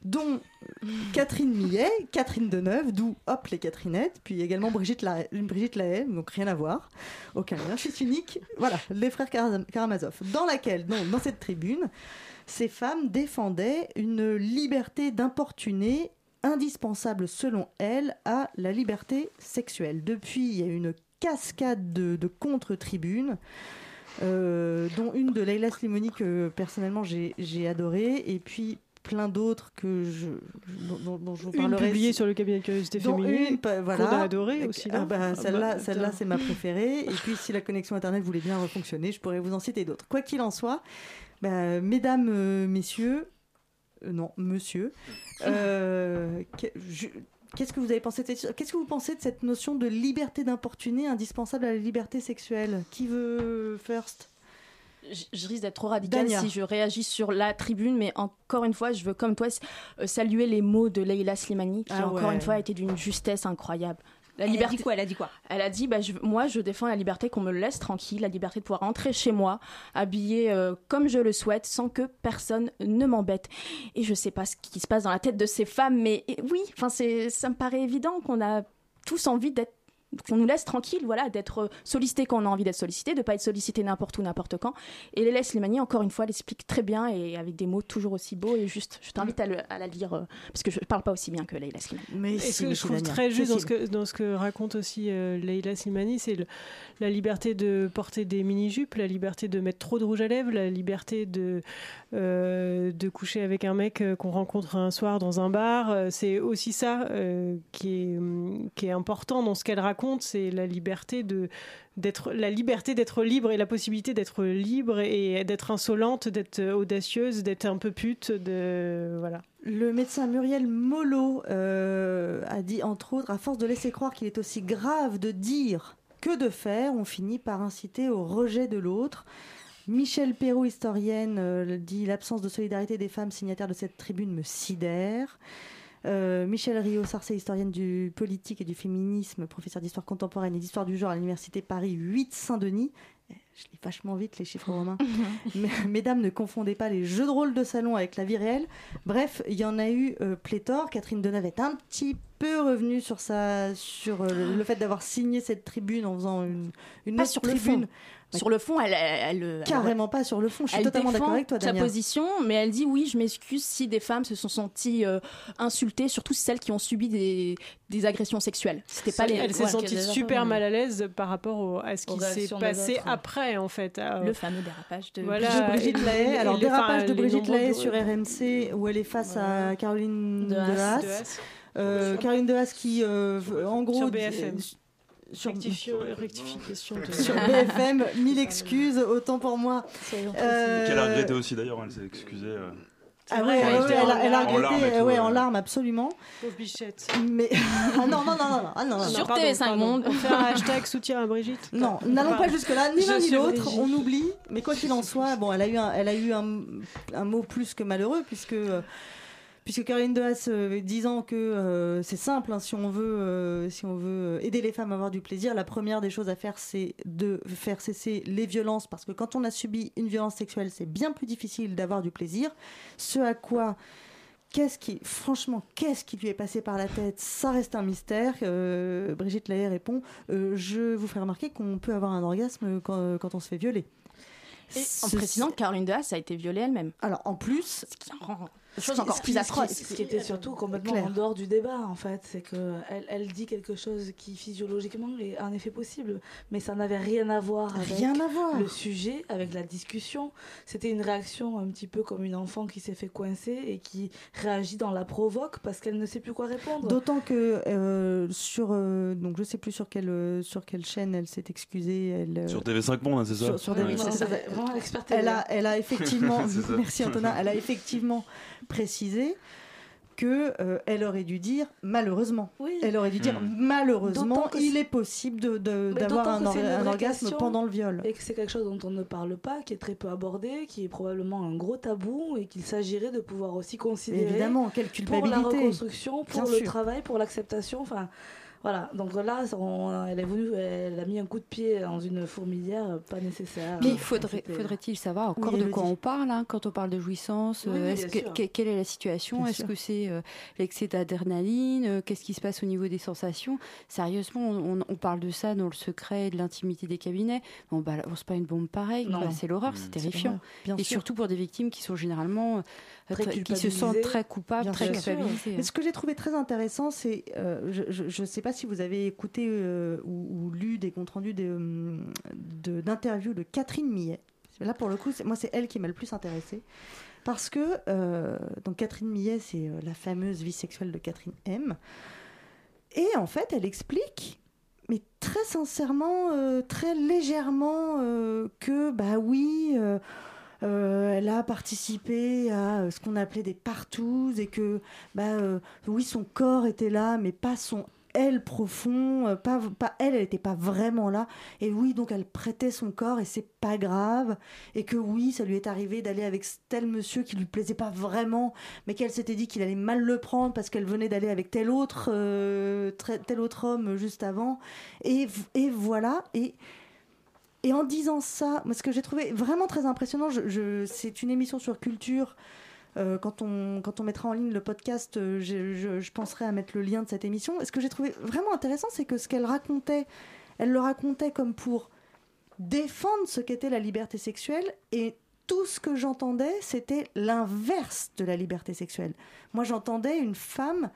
S1: dont Catherine Millet, Catherine Deneuve, d'où hop les Catherinettes, puis également Brigitte, La... Brigitte Lahaye, donc rien à voir, aucun lien, c'est unique, voilà, les frères Karam- Karamazov, dans laquelle, dans cette tribune, ces femmes défendaient une liberté d'importuner indispensable selon elles à la liberté sexuelle. Depuis, il y a une cascade de, de contre-tribunes, euh, dont une de Leila Slimani que personnellement j'ai j'ai adoré, et puis plein d'autres que je, dont, je vous
S4: Une
S1: parlerai.
S4: publiée sur le cabinet de curiosité féminine,
S1: une, voilà.
S4: qu'on a adorée aussi,
S1: Ah bah,
S4: Ah
S1: celle-là,
S4: bah,
S1: celle-là c'est ma préférée. Et puis si la connexion internet voulait bien fonctionner, je pourrais vous en citer d'autres. Quoi qu'il en soit, bah, mesdames, euh, messieurs, euh, non, monsieur, euh, que- je- Qu'est-ce que vous avez pensé de cette... Qu'est-ce que vous pensez de cette notion de liberté d'importuner indispensable à la liberté sexuelle? Qui veut first?
S19: Je, risque d'être trop radicale
S1: Dania.
S19: si je réagis sur la tribune, mais encore une fois, je veux, comme toi, euh, saluer les mots de Leila Slimani, qui
S15: Ah
S19: encore une fois été d'une justesse incroyable. La
S15: Elle a
S19: liberté...
S15: dit quoi Elle a dit quoi?
S19: Elle a dit bah, je- Moi, je défends la liberté qu'on me laisse tranquille, la liberté de pouvoir rentrer chez moi, habillée euh, comme je le souhaite, sans que personne ne m'embête. Et je sais pas ce qui se passe dans la tête de ces femmes, mais oui, enfin, c'est- ça me paraît évident qu'on a tous envie d'être qu'on nous laisse tranquille, voilà, d'être sollicité quand on a envie d'être sollicité, de pas être sollicité n'importe où, n'importe quand. Et Léla Slimani, encore une fois, l'explique très bien et avec des mots toujours aussi beaux et justes. Je t'invite à, la lire euh, parce que je parle pas aussi bien que Leila Slimani.
S1: Mais
S4: Et ce que je trouve très juste dans ce, que, dans ce que raconte aussi euh, Leila Slimani, c'est le- la liberté de porter des mini-jupes, la liberté de mettre trop de rouge à lèvres, la liberté de, euh, de coucher avec un mec euh, qu'on rencontre un soir dans un bar. Euh, C'est aussi ça euh, qui, est, hum, qui est important dans ce qu'elle raconte, c'est la liberté de d'être la liberté d'être libre et la possibilité d'être libre et d'être insolente, d'être audacieuse, d'être un peu pute, de voilà.
S1: Le médecin Muriel Mollo euh, a dit, entre autres, à force de laisser croire qu'il est aussi grave de dire que de faire, on finit par inciter au rejet de l'autre. Michel Perrault, historienne, euh, dit l'absence de solidarité des femmes signataires de cette tribune me sidère. Euh, Michel Rio Sarcé, historienne du politique et du féminisme, professeur d'histoire contemporaine et d'histoire du genre à l'université Paris 8 Saint-Denis. Eh, Je lis vachement vite les chiffres romains. *laughs* Mesdames, ne confondez pas les jeux de rôle de salon avec la vie réelle. Bref, il y en a eu euh, pléthore. Catherine Deneuve est un petit peu revenue sur, sa, sur euh, le, le fait d'avoir signé cette tribune en faisant une, une
S19: Pas
S1: autre tribune.
S19: fond. Sur le fond, elle, elle, elle-
S1: Carrément pas sur le fond. Je suis
S19: elle
S1: totalement d'accord
S19: défend
S1: avec toi,
S19: sa
S1: Dania.
S19: position, mais elle dit oui, je m'excuse si des femmes se sont senties euh, insultées, surtout celles qui ont subi des, des agressions sexuelles. C'était pas les.
S4: Elle s'est
S19: Ouais.
S4: sentie super mal à l'aise par rapport au- à ce qui s'est passé
S19: autres.
S4: après, en fait. à-
S19: Le fameux dérapage de
S4: Voilà,
S1: Brigitte Lahaye. Alors,
S4: les-
S1: dérapage
S4: enfin,
S1: de Brigitte Lahaye sur RMC où elle est face à Caroline
S19: De
S1: de
S19: Haas.
S4: De Haas.
S1: Euh, Caroline de Haas qui, euh, en gros,
S4: Sur BFM.
S1: Sur,
S4: rectification de-
S1: sur BFM, mille excuses, autant pour moi. Euh,
S10: Qu'elle a regretté aussi d'ailleurs, elle s'est excusée. euh.
S1: Ah ouais,
S4: elle
S1: ouais,
S4: était
S1: ouais, elle, a-
S4: en
S1: elle a
S10: larmes. En
S1: regretté,
S10: tout,
S1: ouais, en larmes, absolument.
S4: Pauvre bichette.
S1: Mais *laughs* ah non, non, non, non, non, ah non, non,
S19: Sur
S1: non.
S19: TV5 Monde.
S4: On fait un hashtag soutien à Brigitte.
S1: Non, n'allons pas jusque-là, ni l'un ni l'autre, on oublie. Mais quoi qu'il en soit, bon, elle a eu un, elle a eu un, un mot plus que malheureux, puisque, euh, puisque Caroline Dehaas, euh, disant que euh, c'est simple, hein, si on veut, euh, si on veut aider les femmes à avoir du plaisir, la première des choses à faire, c'est de faire cesser les violences, parce que quand on a subi une violence sexuelle, c'est bien plus difficile d'avoir du plaisir. Ce à quoi Qu'est-ce qui, franchement, qu'est-ce qui lui est passé par la tête Ça reste un mystère. Euh, Brigitte Lahaye répond euh, Je vous ferai remarquer qu'on peut avoir un orgasme quand, quand on se fait violer.
S19: Et en précisant que Caroline de Haas a été violée elle-même.
S1: Alors, en plus,
S19: Ce qui rend Chose encore
S2: ce
S19: plus atroce.
S2: Ce qui, ce qui était surtout complètement
S1: Claire.
S2: en dehors du débat, en fait, c'est que elle, elle dit quelque chose qui physiologiquement est un effet possible, mais ça n'avait rien à voir avec
S1: Rien à voir.
S2: le sujet, avec la discussion. C'était une réaction un petit peu comme une enfant qui s'est fait coincer et qui réagit dans la provoque parce qu'elle ne sait plus quoi répondre.
S1: D'autant que euh, sur euh, donc je sais plus sur quelle euh, sur quelle chaîne elle s'est excusée. Elle, euh,
S10: Sur TV5 Monde, hein, c'est ça
S1: Sur, sur
S10: Ouais.
S1: TV5,
S2: Non,
S1: c'est ça.
S2: c'est vraiment l'expert
S1: Elle a, elle a effectivement, *laughs* merci Antonin, elle a effectivement précisé que euh, elle aurait dû dire malheureusement.
S2: Oui.
S1: Elle aurait dû dire
S10: Hmm.
S1: malheureusement, il est possible d'avoir un, or- un orgasme
S2: question
S1: pendant le viol.
S2: Et que c'est quelque chose dont on ne parle pas, qui est très peu abordé, qui est probablement un gros tabou et qu'il s'agirait de pouvoir aussi considérer.
S1: Évidemment, quelle
S2: Pour la
S1: culpabilité.
S2: reconstruction, pour
S1: Bien
S2: le
S1: sûr.
S2: travail, pour l'acceptation. Enfin, voilà. Donc là, on- elle est venue, elle a mis un coup de pied dans une fourmilière pas nécessaire.
S9: Mais faudrait,
S2: C'était-
S9: faudrait-il savoir encore
S1: Oui,
S9: de quoi on parle hein, quand on parle de jouissance
S2: Oui,
S9: euh, est-ce que- Quelle est la situation Est-ce que c'est euh, l'excès d'adrénaline Euh, Qu'est-ce qui se passe au niveau des sensations? Sérieusement, on, on- on parle de ça dans le secret de l'intimité des cabinets. On balance pas une bombe pareille. C'est l'horreur,
S10: Mmh.
S9: c'est
S1: C'est
S9: terrifiant.
S1: bien
S9: Et
S1: sûr.
S9: surtout pour des victimes qui sont généralement euh,
S2: Très
S9: qui se sentent très coupables,
S1: Bien
S9: très
S1: sûr.
S9: culpabilisées.
S1: Mais ce que j'ai trouvé très intéressant, c'est, euh, je ne sais pas si vous avez écouté euh, ou, ou lu des comptes rendus de- de- d'interviews de, Catherine Millet. Là, pour le coup, moi, c'est elle qui m'a le plus intéressée. Parce que, euh, donc Catherine Millet, c'est la fameuse vie sexuelle de Catherine M. Et en fait, elle explique, mais très sincèrement, euh, très légèrement, euh, que, bah oui, euh, euh, elle a participé à euh, ce qu'on appelait des partous et que, bah euh, oui, son corps était là, mais pas son elle profond, pas, pas elle, elle n'était pas vraiment là. Et oui, donc elle prêtait son corps et c'est pas grave. Et que oui, ça lui est arrivé d'aller avec tel monsieur qui lui plaisait pas vraiment, mais qu'elle s'était dit qu'il allait mal le prendre parce qu'elle venait d'aller avec tel autre, tel autre homme juste avant. Et, et voilà. Et, et en disant ça, ce que j'ai trouvé vraiment très impressionnant, c'est une émission sur culture. Euh, quand, on, quand on mettra en ligne le podcast, euh, je penserai à mettre le lien de cette émission. Et ce que j'ai trouvé vraiment intéressant, c'est que ce qu'elle racontait, elle le racontait comme pour défendre ce qu'était la liberté sexuelle et tout ce que j'entendais, c'était l'inverse de la liberté sexuelle. Moi, j'entendais une femme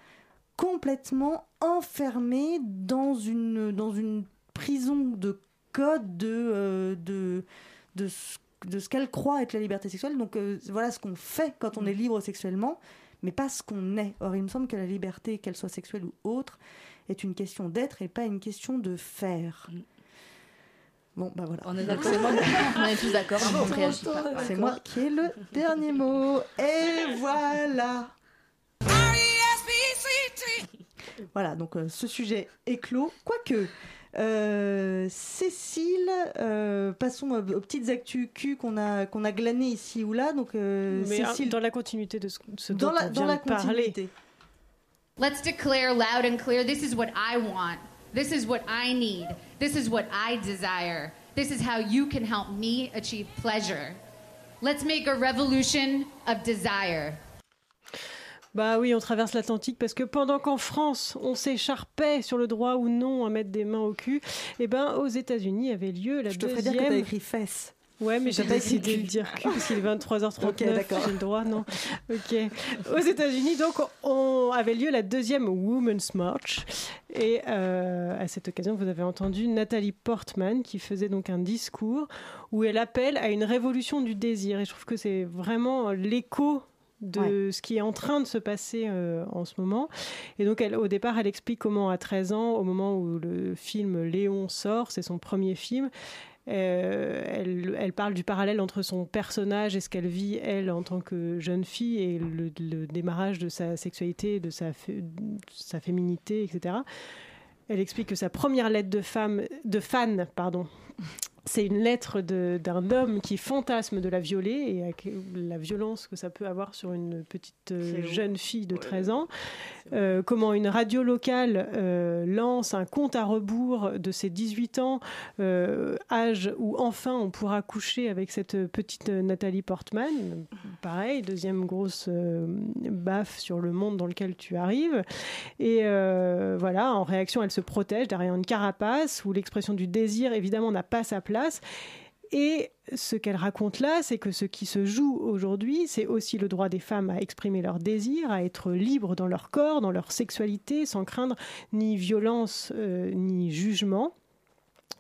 S1: complètement enfermée dans une, dans une prison de code de, euh, de, de ce, de ce qu'elle croit être la liberté sexuelle. Donc euh, voilà ce qu'on fait quand on est libre sexuellement, mais pas ce qu'on est. Or, il me semble que la liberté, qu'elle soit sexuelle ou autre, est une question d'être et pas une question de faire. Bon, bah voilà.
S19: On est d'accord. *laughs* On est tous d'accord, on ne réagit pas.
S1: C'est moi qui ai le dernier mot. Et voilà. Voilà, donc euh, ce sujet est clos. Quoique, euh, Cécile, euh, passons aux, petites actus Q qu'on a, qu'on a glanées ici ou là. Donc, euh,
S4: Mais hein,
S1: Cécile,
S4: dans la continuité de ce, ce
S1: dans
S4: dont
S1: la,
S4: on
S1: dans
S4: vient
S1: la
S4: de parler.
S1: continuité.
S20: Let's declare loud and clear this is what I want. This is what I need. This is what I desire. This is how you can help me achieve pleasure. Let's make a revolution of desire.
S4: Bah oui, on traverse l'Atlantique parce que pendant qu'en France, on s'écharpait sur le droit ou non à mettre des mains au cul, et ben aux États-Unis avait lieu la
S1: Je te ferais
S4: deuxième.
S1: dire que t'as écrit fesses.
S4: Ouais, mais j'ai
S1: pas
S4: décidé de le dire cul parce qu'il est 23h39.
S1: Ok, d'accord.
S4: J'ai le droit, non Ok. Aux États-Unis, donc, on avait lieu la deuxième Women's March. Et euh, à cette occasion, vous avez entendu Nathalie Portman qui faisait donc un discours où elle appelle à une révolution du désir. Et je trouve que c'est vraiment l'écho de ce qui est en train de se passer euh, en ce moment. Et donc, elle, au départ, elle explique comment, à 13 ans, au moment où le film Léon sort, c'est son premier film, euh, elle, elle parle du parallèle entre son personnage et ce qu'elle vit, elle, en tant que jeune fille, et le, le démarrage de sa sexualité, de sa, de sa féminité, etc. Elle explique que sa première lettre de, femme, de fan, pardon, c'est une lettre d'un homme qui fantasme de la violer et la violence que ça peut avoir sur une petite euh, jeune fille de 13 ans. Euh, comment une radio locale euh, lance un compte à rebours de ses 18 ans, euh, âge où enfin on pourra coucher avec cette petite Nathalie Portman. Pareil, deuxième grosse baffe sur le monde dans lequel tu arrives. Et voilà, en réaction, elle se protège derrière une carapace où l'expression du désir, évidemment, n'a pas sa place. Et ce qu'elle raconte là, c'est que ce qui se joue aujourd'hui, c'est aussi le droit des femmes à exprimer leurs désirs, à être libres dans leur corps, dans leur sexualité, sans craindre ni violence euh, ni jugement.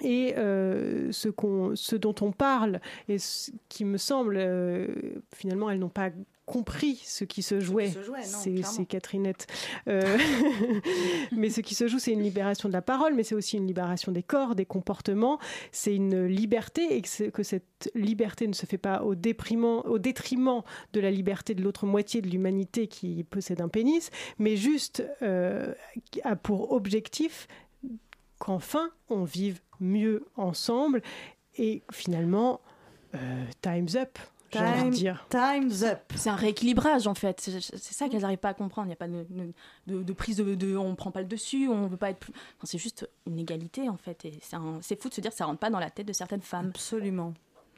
S4: Et euh, ce, ce dont on parle, et ce qui me semble, euh, finalement, elles n'ont pas compris ce qui se jouait. C'est- Catherinette. Euh, *laughs* mais ce qui se joue, c'est une libération de la parole, mais c'est aussi une libération des corps, des comportements. C'est une liberté et que, cette liberté ne se fait pas au, déprimant, au détriment de la liberté de l'autre moitié de l'humanité qui possède un pénis, mais juste euh, a pour objectif qu'enfin on vive mieux ensemble et finalement, euh, time's up.
S1: Time-
S4: dire.
S1: Time's up.
S19: C'est un rééquilibrage en fait. C'est ça qu'elles n'arrivent pas à comprendre. Il n'y a pas de, de- de prise de, de- On prend pas le dessus, on veut pas être plus. Enfin, c'est juste une égalité en fait. Et c'est un- c'est fou de se dire que ça rentre pas dans la tête de certaines femmes.
S1: Absolument.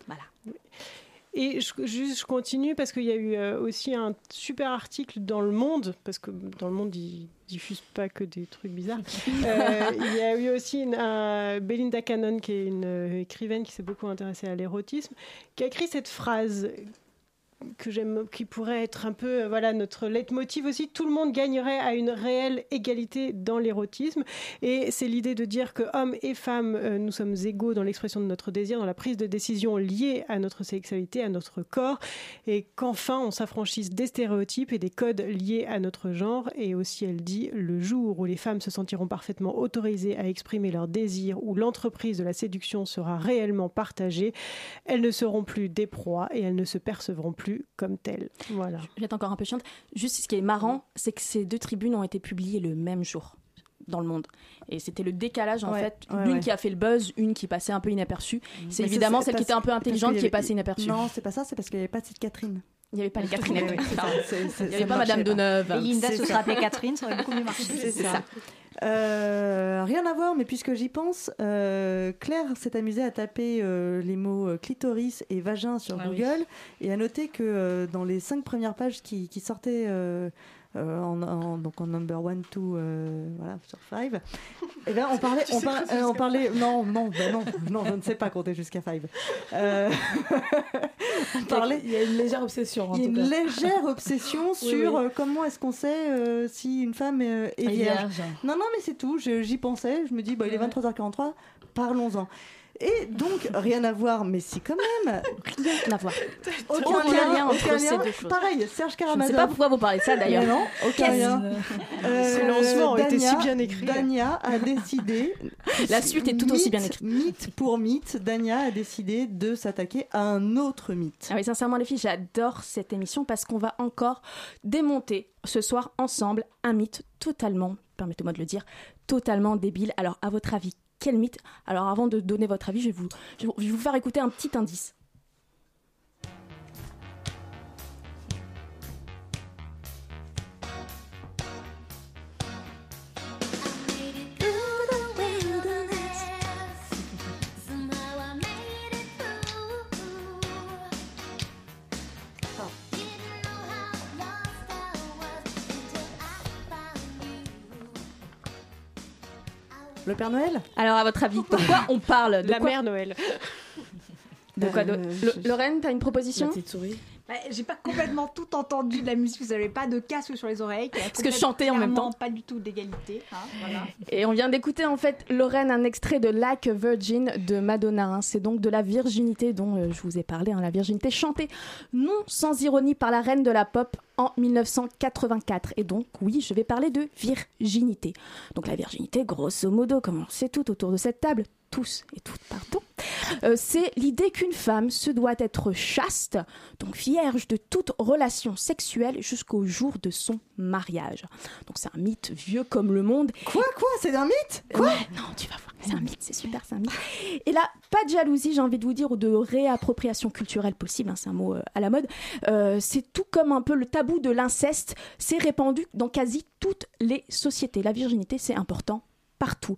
S19: Voilà.
S4: Et je, juste, je continue parce qu'il y a eu euh, aussi un super article dans Le Monde, parce que dans Le Monde, ils diffusent pas que des trucs bizarres. *laughs* Euh, il y a eu aussi une, un- Belinda Cannon, qui est une euh, écrivaine qui s'est beaucoup intéressée à l'érotisme, qui a écrit cette phrase que j'aime, qui pourrait être un peu euh, voilà notre leitmotiv aussi. Tout le monde gagnerait à une réelle égalité dans l'érotisme, et c'est l'idée de dire que hommes et femmes, euh, nous sommes égaux dans l'expression de notre désir, dans la prise de décision liée à notre sexualité, à notre corps, et qu'enfin on s'affranchisse des stéréotypes et des codes liés à notre genre. Et aussi, elle dit le jour où les femmes se sentiront parfaitement autorisées à exprimer leurs désirs, où l'entreprise de la séduction sera réellement partagée, elles ne seront plus des proies et elles ne se percevront plus comme telles. Voilà.
S19: Je vais être encore un peu chiante. Juste ce qui est marrant, c'est que ces deux tribunes ont été publiées le même jour dans le monde. Et c'était le décalage en
S1: Ouais,
S19: fait,
S1: ouais,
S19: l'une
S1: ouais.
S19: qui a fait le buzz, une qui passait un peu inaperçue. C'est
S1: Mais
S19: évidemment
S1: c'est
S19: celle qui était un peu intelligente qui est passée inaperçue.
S1: Non, c'est pas ça, c'est parce qu'il n'y avait pas de cette Catherine.
S19: Il n'y avait pas les *laughs* Catherine. Il n'y avait pas Madame
S1: pas.
S19: Deneuve.
S15: Et Linda se serait appelée Catherine, ça aurait beaucoup mieux marché.
S1: C'est ça. Euh, rien à voir, mais puisque j'y pense, euh, Claire s'est amusée à taper euh, les mots clitoris et vagin sur
S2: Ah oui.
S1: Google et a noté que euh, dans les cinq premières pages qui, qui sortaient euh, en, en- donc en number one, two, euh, voilà, sur five, eh ben, on *laughs* parlait, on, par- euh, on parlait, non, non, ben non, *laughs* non, je ne sais pas compter jusqu'à five. Euh, *laughs* on parlait,
S2: Il y a une légère obsession.
S1: il y a une légère obsession sur
S2: oui.
S1: comment est-ce qu'on sait si une femme est
S2: Est
S1: vierge. Non, non, mais c'est tout. J'y pensais. Je me dis, bah, il est 23h43. Parlons-en. Et donc, rien à voir, mais si quand même.
S19: Rien à voir.
S1: Aucun,
S19: Aucun
S1: lien,
S19: lien entre
S1: aucun
S19: ces
S1: lien.
S19: deux choses.
S1: Pareil, Serge
S19: Je ne
S1: Karamazov.
S19: sais pas pourquoi vous parlez de ça d'ailleurs.
S1: Non, aucun lien. Euh,
S4: Ce lancement était si
S1: Dania-
S4: bien écrit.
S1: Dania a décidé.
S19: La suite est tout aussi bien écrite.
S1: Mythe pour mythe, Dania a décidé de s'attaquer à un autre mythe.
S19: Ah oui, sincèrement, les filles, j'adore cette émission parce qu'on va encore démonter ce soir ensemble un mythe totalement, permettez-moi de le dire, totalement débile. Alors, à votre avis, quel mythe? Alors, avant de donner votre avis, je vais vous, faire écouter un petit indice.
S1: Le Père Noël
S19: Alors, à votre avis, de quoi on parle? De
S4: La
S19: quoi-
S4: mère Noël.
S19: De quoi de...
S1: Euh,
S19: Lorraine, t'as une proposition?
S2: La petite souris.
S15: Bah, J'ai pas complètement tout entendu de la musique, vous n'avez pas de casque sur les oreilles.
S19: Parce que je chantais en même temps.
S15: Pas du tout d'égalité. hein, voilà.
S19: Et on vient d'écouter en fait, Lorraine, un extrait de Like Virgin de Madonna. hein. C'est donc de la virginité dont euh, je vous ai parlé, hein, la virginité chantée non sans ironie par la reine de la pop en 1984. Et donc, oui, je vais parler de virginité. Donc la virginité, grosso modo, comme on sait tout autour de cette table, tous et toutes, pardon, euh, c'est l'idée qu'une femme se doit être chaste, donc vierge de toute relation sexuelle jusqu'au jour de son mariage. Donc c'est un mythe vieux comme le monde.
S1: Quoi, quoi C'est un mythe? Quoi?
S19: Ouais, non, tu vas voir, c'est un mythe, c'est super, c'est un mythe. Et là, pas de jalousie, j'ai envie de vous dire, ou de réappropriation culturelle possible, hein, c'est un mot euh, à la mode. Euh, c'est tout comme un peu le tabou de l'inceste, c'est répandu dans quasi toutes les sociétés. La virginité, c'est important partout.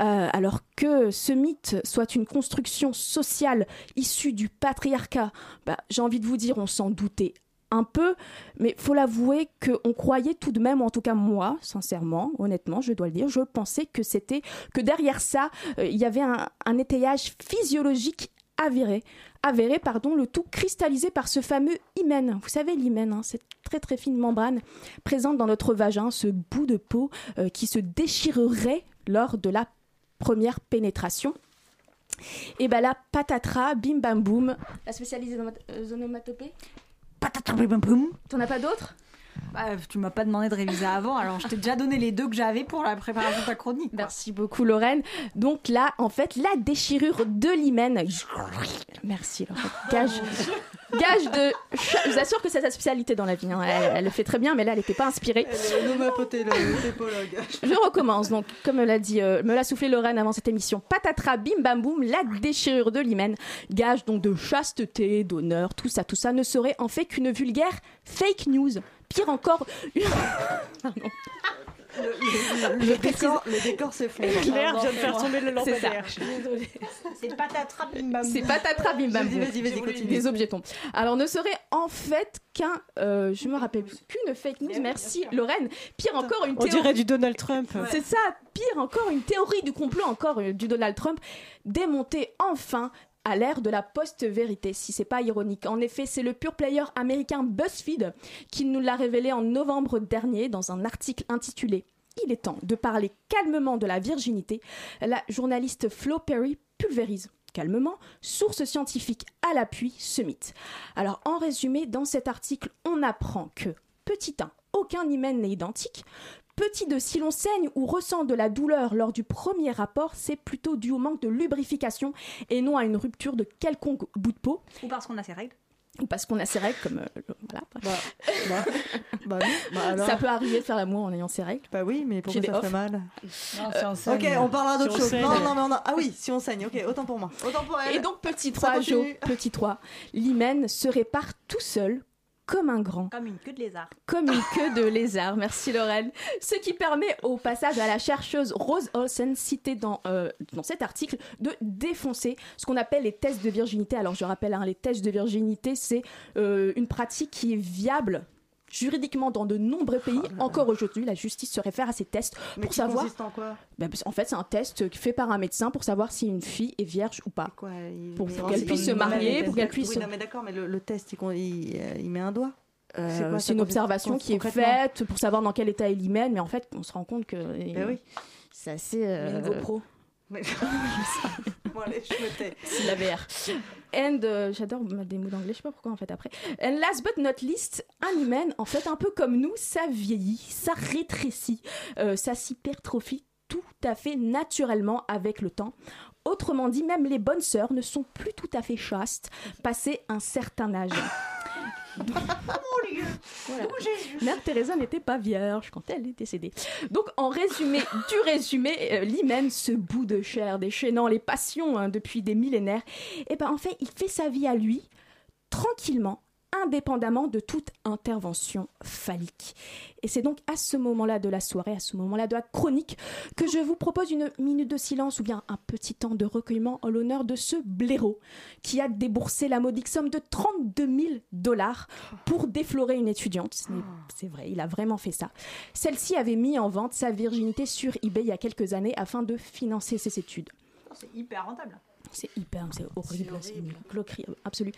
S19: Euh, alors que ce mythe soit une construction sociale issue du patriarcat, bah, j'ai envie de vous dire, on s'en doutait un peu, mais faut l'avouer qu'on croyait tout de même, en tout cas moi, sincèrement, honnêtement, je dois le dire, je pensais que c'était que derrière ça, euh, il y avait un, étayage physiologique avéré, avéré pardon, le tout cristallisé par ce fameux hymen. Vous savez l'hymen, hein, cette très très fine membrane présente dans notre vagin, ce bout de peau euh, qui se déchirerait lors de la première pénétration. Et ben là, patatras, bim bam boum. La spécialisée euh, onomatopée
S15: Patatras, bim bam boum.
S19: T'en as pas d'autres?
S15: Bah, tu m'as pas demandé de réviser avant, alors je t'ai déjà donné les deux que j'avais pour la préparation de ta chronique. quoi.
S19: Merci beaucoup Lorraine. Donc là, en fait, la déchirure de l'hymen. Merci Lorraine. Gage, gage de... Je vous assure que c'est sa spécialité dans la vie. hein. Elle, elle le fait très bien, mais là, elle n'était pas inspirée. Je recommence. Donc, comme me l'a dit, euh, me l'a soufflé Lorraine avant cette émission. Patatras, bim bam boum, la déchirure de l'hymen. Gage donc de chasteté, d'honneur, tout ça, tout ça ne serait en fait qu'une vulgaire fake news. Pire encore, une... *laughs* Pardon.
S1: Le, le décor, le décor s'effondre.
S4: Claire vient de faire tomber le
S19: C'est ça.
S4: lampadaire.
S15: C'est patatras bim bam
S19: C'est patatras bim bam.
S1: Vas-y, vas-y, vas-y, continue.
S19: Des objets tombent. Alors, ne serait en fait qu'un, euh, je me rappelle plus, qu'une fake news. Merci Lorraine. Pire encore, une
S4: On
S19: théorie.
S4: dirait du Donald Trump.
S19: C'est ça, pire encore, une théorie du complot encore euh, du Donald Trump, démontée enfin à l'ère de la post-vérité, si c'est pas ironique. En effet, c'est le pure player américain BuzzFeed qui nous l'a révélé en novembre dernier dans un article intitulé Il est temps de parler calmement de la virginité. La journaliste Flo Perry pulvérise calmement, source scientifique à l'appui, ce mythe. Alors en résumé, dans cet article, on apprend que, petit 1, aucun hymen n'est identique. Petit 2, si l'on saigne ou ressent de la douleur lors du premier rapport, c'est plutôt dû au manque de lubrification et non à une rupture de quelconque bout de peau.
S15: Ou parce qu'on a ses règles.
S19: Ou parce qu'on a ses règles, comme. euh, le- voilà.
S1: Bah, bah bah alors.
S19: Ça peut arriver de faire l'amour en ayant ses règles.
S1: Bah oui, mais pourquoi ça
S19: des
S1: fait
S19: off.
S1: mal
S4: Non, si on
S1: Ok,
S4: saigne.
S1: on parlera d'autre
S4: Si
S1: chose.
S4: saigne.
S1: Non, non, non, non. Ah oui, si on saigne, ok, autant pour moi. Autant pour elle.
S19: Et donc, petit
S1: Ça
S19: 3, Jo,
S1: continue.
S19: petit 3, l'hymen se répare tout seul, comme un grand.
S15: Comme une queue de lézard.
S19: comme une queue de *laughs* lézard. Merci Lorraine. Ce qui permet au passage à la chercheuse Rose Olsen, citée dans, euh, dans cet article, de défoncer ce qu'on appelle les tests de virginité. Alors je rappelle, hein, les tests de virginité, c'est euh, une pratique qui est viable juridiquement dans de nombreux pays. Encore aujourd'hui, la justice se réfère à ces tests
S1: Mais
S19: pour
S1: qui
S19: savoir...
S1: consiste en quoi?
S19: Ben, en fait, c'est un test fait par un médecin pour savoir si une fille est vierge ou pas.
S1: Quoi, il-
S19: Pour qu'elle puisse se marier, pour qu'elle puisse...
S1: Oui, non, mais d'accord, mais le, le test, il, il, euh, il met un doigt.
S19: Euh,
S1: C'est
S19: une observation qui est faite pour savoir dans quel état est l'hymen, mais en fait, on se rend compte que
S1: Ben oui.
S19: c'est assez. euh,
S1: Une GoPro. Mais- bon, allez, je me tais.
S19: C'est la VR. And, euh, j'adore des mots d'anglais, je sais pas pourquoi en fait après. And last but not least, un hymen, en fait, un peu comme nous, ça vieillit, ça rétrécit, euh, ça s'hypertrophie tout à fait naturellement avec le temps. Autrement dit, même les bonnes sœurs ne sont plus tout à fait chastes, passé un certain âge. Voilà. Mère Teresa n'était pas vierge quand elle est décédée. Donc, en résumé du résumé, euh, l'hymen, ce bout de chair déchaînant les passions hein, depuis des millénaires, et ben en fait, il fait sa vie à lui, tranquillement, indépendamment de toute intervention phallique. Et c'est donc à ce moment-là de la soirée, à ce moment-là de la chronique, que je vous propose une minute de silence ou bien un petit temps de recueillement en l'honneur de ce blaireau qui a déboursé la modique somme de 32 000 dollars pour déflorer une étudiante. C'est vrai, il a vraiment fait ça. Celle-ci avait mis en vente sa virginité sur eBay il y a quelques années afin de financer ses études.
S15: C'est hyper rentable.
S19: C'est hyper, c'est horrible, c'est une cloquerie absolue.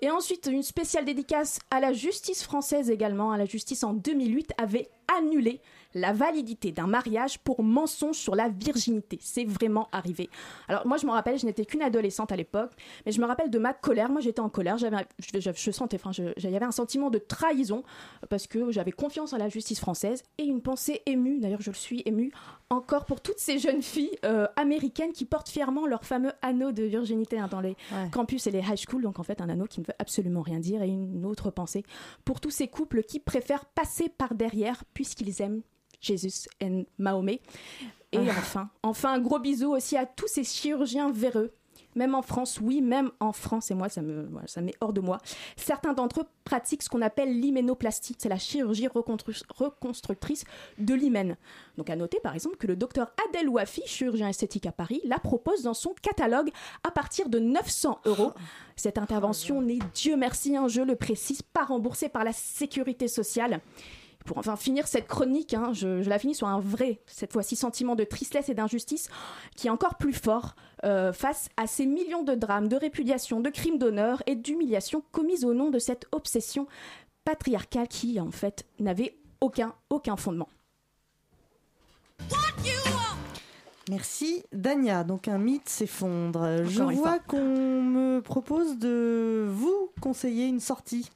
S19: Et ensuite, une spéciale dédicace à la justice française également. La justice en 2008 avait annulé la validité d'un mariage pour mensonge sur la virginité. C'est vraiment arrivé. Alors moi, je me rappelle, je n'étais qu'une adolescente à l'époque, mais je me rappelle de ma colère. Moi, j'étais en colère. J'avais, je, je- je sentais, enfin, j'avais un sentiment de trahison parce que j'avais confiance en la justice française et une pensée émue. D'ailleurs, je le suis émue encore pour toutes ces jeunes filles euh, américaines qui portent fièrement leur fameux anneau de virginité hein, dans les campus et les high schools. Donc en fait, un anneau qui ne veut absolument rien dire et une autre pensée pour tous ces couples qui préfèrent passer par derrière puisqu'ils aiment Jésus et Mahomet. Et
S1: Ah.
S19: enfin, enfin, un gros bisou aussi à tous ces chirurgiens véreux. Même en France, oui, même en France, et moi, ça me, ça met hors de moi. Certains d'entre eux pratiquent ce qu'on appelle l'hyménoplastie, c'est la chirurgie reconstru- reconstructrice de l'hymen. Donc à noter par exemple que le docteur Adel Ouafi, chirurgien esthétique à Paris, la propose dans son catalogue à partir de 900 euros. Cette intervention n'est, Dieu merci, hein, je le précise, pas remboursée par la sécurité sociale. Pour enfin finir cette chronique, hein, je, je la finis sur un vrai, cette fois-ci, sentiment de tristesse et d'injustice qui est encore plus fort euh, face à ces millions de drames, de répudiation, de crimes d'honneur et d'humiliation commis au nom de cette obsession patriarcale qui, en fait, n'avait aucun, aucun fondement.
S1: Merci Dania. Donc un mythe s'effondre. Je vois qu'on me propose de vous conseiller une sortie.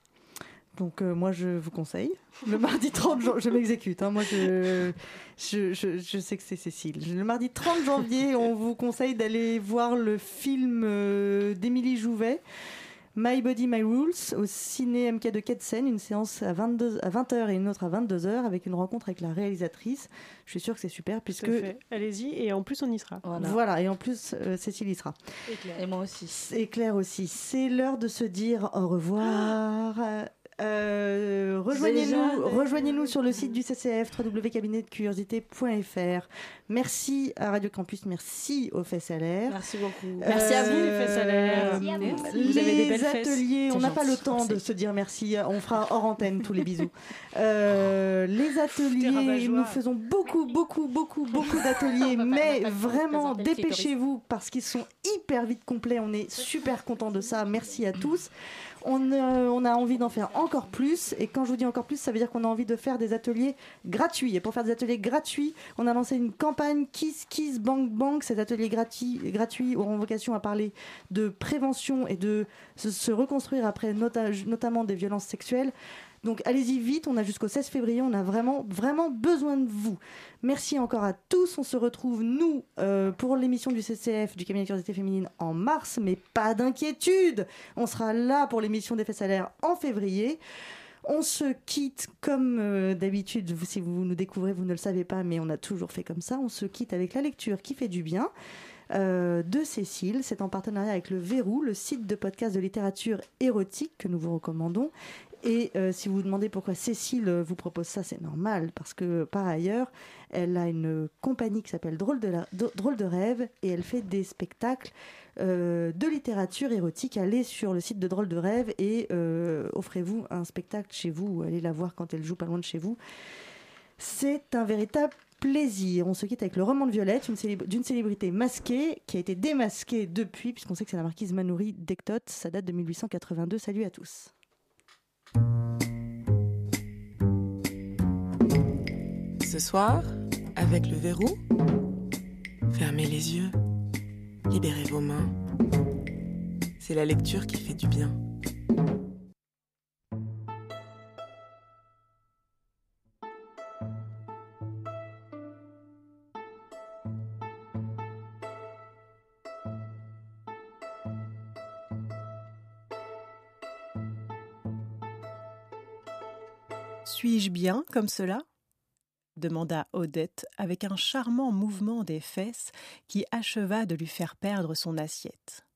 S1: Donc euh, moi je vous conseille. Le mardi 30 janvier, je m'exécute. hein. Moi je, je, je- je sais que c'est Cécile. Le mardi 30 janvier, on vous conseille d'aller voir le film euh, d'Émilie Jouvet. My Body, My Rules au ciné MK de Seine, une séance à, 22, à 20h et une autre à 22h avec une rencontre avec la réalisatrice. Je suis sûre que c'est super puisque
S4: Tout à fait. Allez-y, et en plus on y sera.
S1: voilà, et en plus, euh, Cécile y sera.
S2: Et moi aussi.
S1: Et Claire aussi. C'est l'heure de se dire au revoir. Euh, rejoignez-nous, rejoignez-nous sur le site du CCF www.cabinetdecuriosité.fr. Merci à Radio Campus, merci au FSLR.
S2: Merci beaucoup.
S4: Merci à vous, les. Merci à vous.
S1: Les
S4: Vous avez des belles fesses.
S1: ateliers, on n'a pas le temps de se dire merci. On fera hors antenne tous les bisous. Euh, les ateliers, nous faisons beaucoup, beaucoup, beaucoup, beaucoup d'ateliers, *laughs* mais vraiment dépêchez-vous parce qu'ils sont hyper vite complets. On est super content de ça. Merci à tous. On, euh, on a envie d'en faire encore plus. Et quand je vous dis encore plus, ça veut dire qu'on a envie de faire des ateliers gratuits. Et pour faire des ateliers gratuits, on a lancé une campagne Kiss Kiss Bank Bank. Ces ateliers gratuits, gratuits auront vocation à parler de prévention et de se, reconstruire après nota- notamment des violences sexuelles. Donc allez-y vite, on a jusqu'au 16 février, on a vraiment, vraiment besoin de vous. Merci encore à tous, on se retrouve nous euh, pour l'émission du CCF, du cabinet de curiosité féminine en mars, mais pas d'inquiétude, on sera là pour l'émission des faits salaires en février. On se quitte comme euh, d'habitude, si vous nous découvrez, vous ne le savez pas, mais on a toujours fait comme ça, on se quitte avec la lecture qui fait du bien. euh, de Cécile, c'est en partenariat avec le Verrou, le site de podcast de littérature érotique que nous vous recommandons. Et euh, si vous vous demandez pourquoi Cécile euh, vous propose ça, c'est normal, parce que par ailleurs, elle a une compagnie qui s'appelle Drôle de, Drôle de rêve, et elle fait des spectacles euh, de littérature érotique. Allez sur le site de Drôle de rêve et euh, offrez-vous un spectacle chez vous, ou allez la voir quand elle joue pas loin de chez vous. C'est un véritable plaisir. On se quitte avec le roman de Violette, d'une célébrité masquée qui a été démasquée depuis, puisqu'on sait que c'est la marquise Manoury d'Ectot. Ça date de 1882. Salut à tous.
S21: Ce soir, avec le verrou, fermez les yeux, libérez vos mains. C'est la lecture qui fait du bien.
S22: Bien comme cela? demanda Odette avec un charmant mouvement des fesses qui acheva de lui faire perdre son assiette.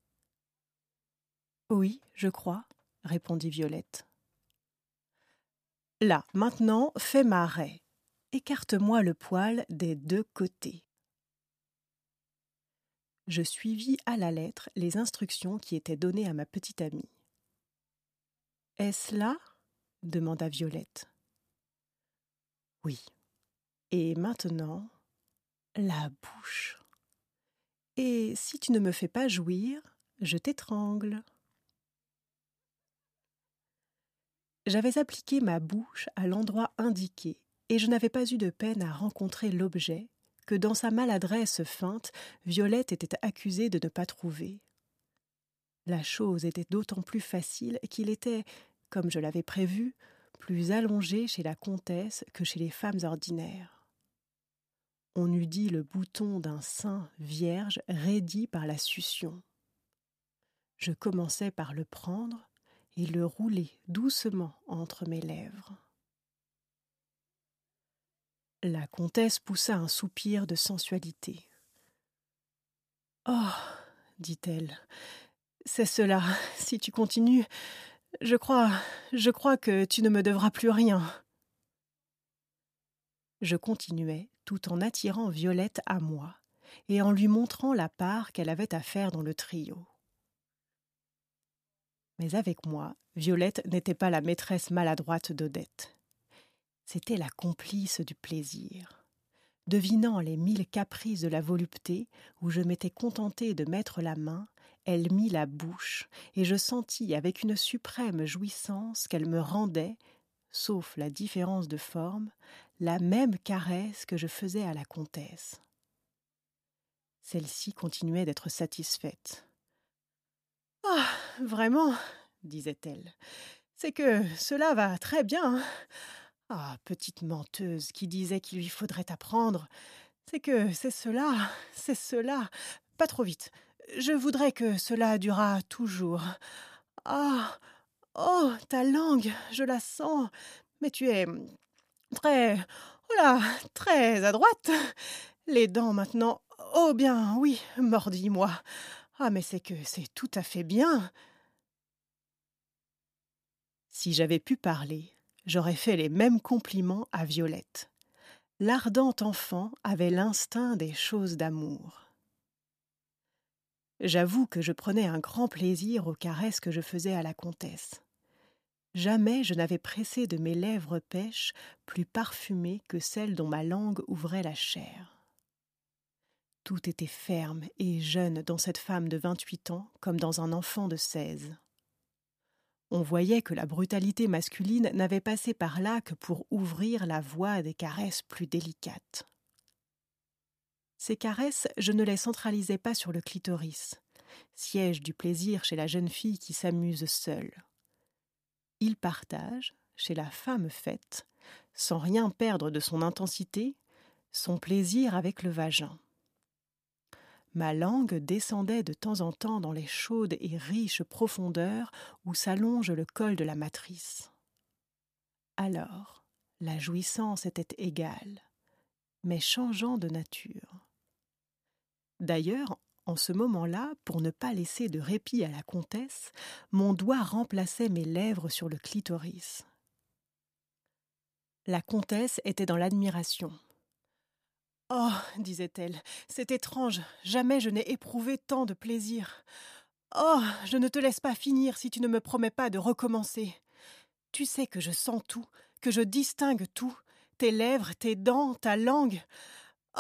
S22: Oui, je crois, répondit Violette. Là, maintenant, fais ma raie. Écarte-moi le poil des deux côtés. Je suivis à la lettre les instructions qui étaient données à ma petite amie. Est-ce là? demanda Violette. Oui. Et maintenant, la bouche. Et si tu ne me fais pas jouir, je t'étrangle. J'avais appliqué ma bouche à l'endroit indiqué, et je n'avais pas eu de peine à rencontrer l'objet que dans sa maladresse feinte, Violette était accusée de ne pas trouver. La chose était d'autant plus facile qu'il était, comme je l'avais prévu, plus allongé chez la comtesse que chez les femmes ordinaires. On eût dit le bouton d'un sein vierge raidi par la succion. Je commençai par le prendre et le rouler doucement entre mes lèvres. La comtesse poussa un soupir de sensualité. Oh, dit-elle, c'est cela. Si tu continues, je crois, je crois que tu ne me devras plus rien. Je continuai tout en attirant Violette à moi et en lui montrant la part qu'elle avait à faire dans le trio. Mais avec moi, Violette n'était pas la maîtresse maladroite d'Odette. C'était la complice du plaisir. Devinant les mille caprices de la volupté, où je m'étais contenté de mettre la main, elle mit la bouche, et je sentis avec une suprême jouissance qu'elle me rendait, sauf la différence de forme, la même caresse que je faisais à la comtesse. Celle-ci continuait d'être satisfaite. Ah, vraiment, disait-elle, c'est que cela va très bien. Ah, petite menteuse qui disait qu'il lui faudrait apprendre. C'est que c'est cela, c'est cela. Pas trop vite. Je voudrais que cela durât toujours. Ah, oh, ta langue, je la sens. Mais tu es très, oh là, très à droite. Les dents maintenant. Oh bien, oui, mordis-moi. Ah, mais c'est que c'est tout à fait bien. Si j'avais pu parler, j'aurais fait les mêmes compliments à Violette. L'ardent enfant avait l'instinct des choses d'amour. J'avoue que je prenais un grand plaisir aux caresses que je faisais à la comtesse. Jamais je n'avais pressé de mes lèvres pêches plus parfumées que celles dont ma langue ouvrait la chair. Tout était ferme et jeune dans cette femme de vingt-huit ans comme dans un enfant de seize. On voyait que la brutalité masculine n'avait passé par là que pour ouvrir la voie à des caresses plus délicates. Ces caresses, je ne les centralisais pas sur le clitoris, siège du plaisir chez la jeune fille qui s'amuse seule. Il partage, chez la femme faite, sans rien perdre de son intensité, son plaisir avec le vagin. Ma langue descendait de temps en temps dans les chaudes et riches profondeurs où s'allonge le col de la matrice. Alors, la jouissance était égale, mais changeant de nature. D'ailleurs, en ce moment-là, pour ne pas laisser de répit à la comtesse, mon doigt remplaçait mes lèvres sur le clitoris. La comtesse était dans l'admiration. Oh, disait-elle, c'est étrange, jamais je n'ai éprouvé tant de plaisir. Oh, je ne te laisse pas finir si tu ne me promets pas de recommencer. Tu sais que je sens tout, que je distingue tout, tes lèvres, tes dents, ta langue.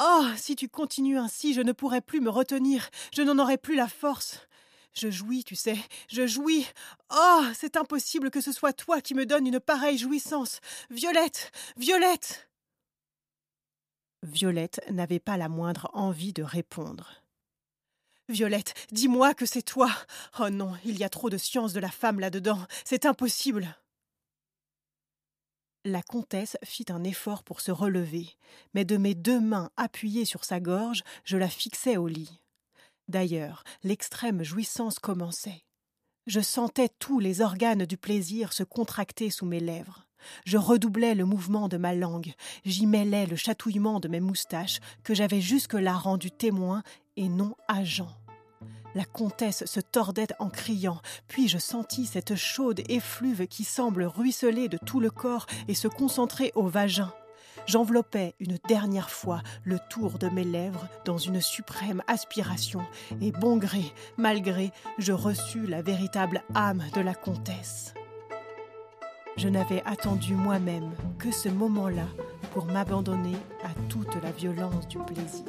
S22: Oh, si tu continues ainsi, je ne pourrai plus me retenir, je n'en aurai plus la force. Je jouis, tu sais, je jouis. Oh, c'est impossible que ce soit toi qui me donnes une pareille jouissance. Violette, Violette. Violette n'avait pas la moindre envie de répondre. Violette, dis-moi que c'est toi. Oh non, il y a trop de science de la femme là-dedans. C'est impossible. La comtesse fit un effort pour se relever, mais de mes deux mains appuyées sur sa gorge, je la fixai au lit. D'ailleurs, l'extrême jouissance commençait. Je sentais tous les organes du plaisir se contracter sous mes lèvres. Je redoublais le mouvement de ma langue, j'y mêlais le chatouillement de mes moustaches que j'avais jusque-là rendu témoin et non agent. La comtesse se tordait en criant, puis je sentis cette chaude effluve qui semble ruisseler de tout le corps et se concentrer au vagin. J'enveloppais une dernière fois le tour de mes lèvres dans une suprême aspiration, et bon gré, mal gré, je reçus la véritable âme de la comtesse. Je n'avais attendu moi-même que ce moment-là pour m'abandonner à toute la violence du plaisir.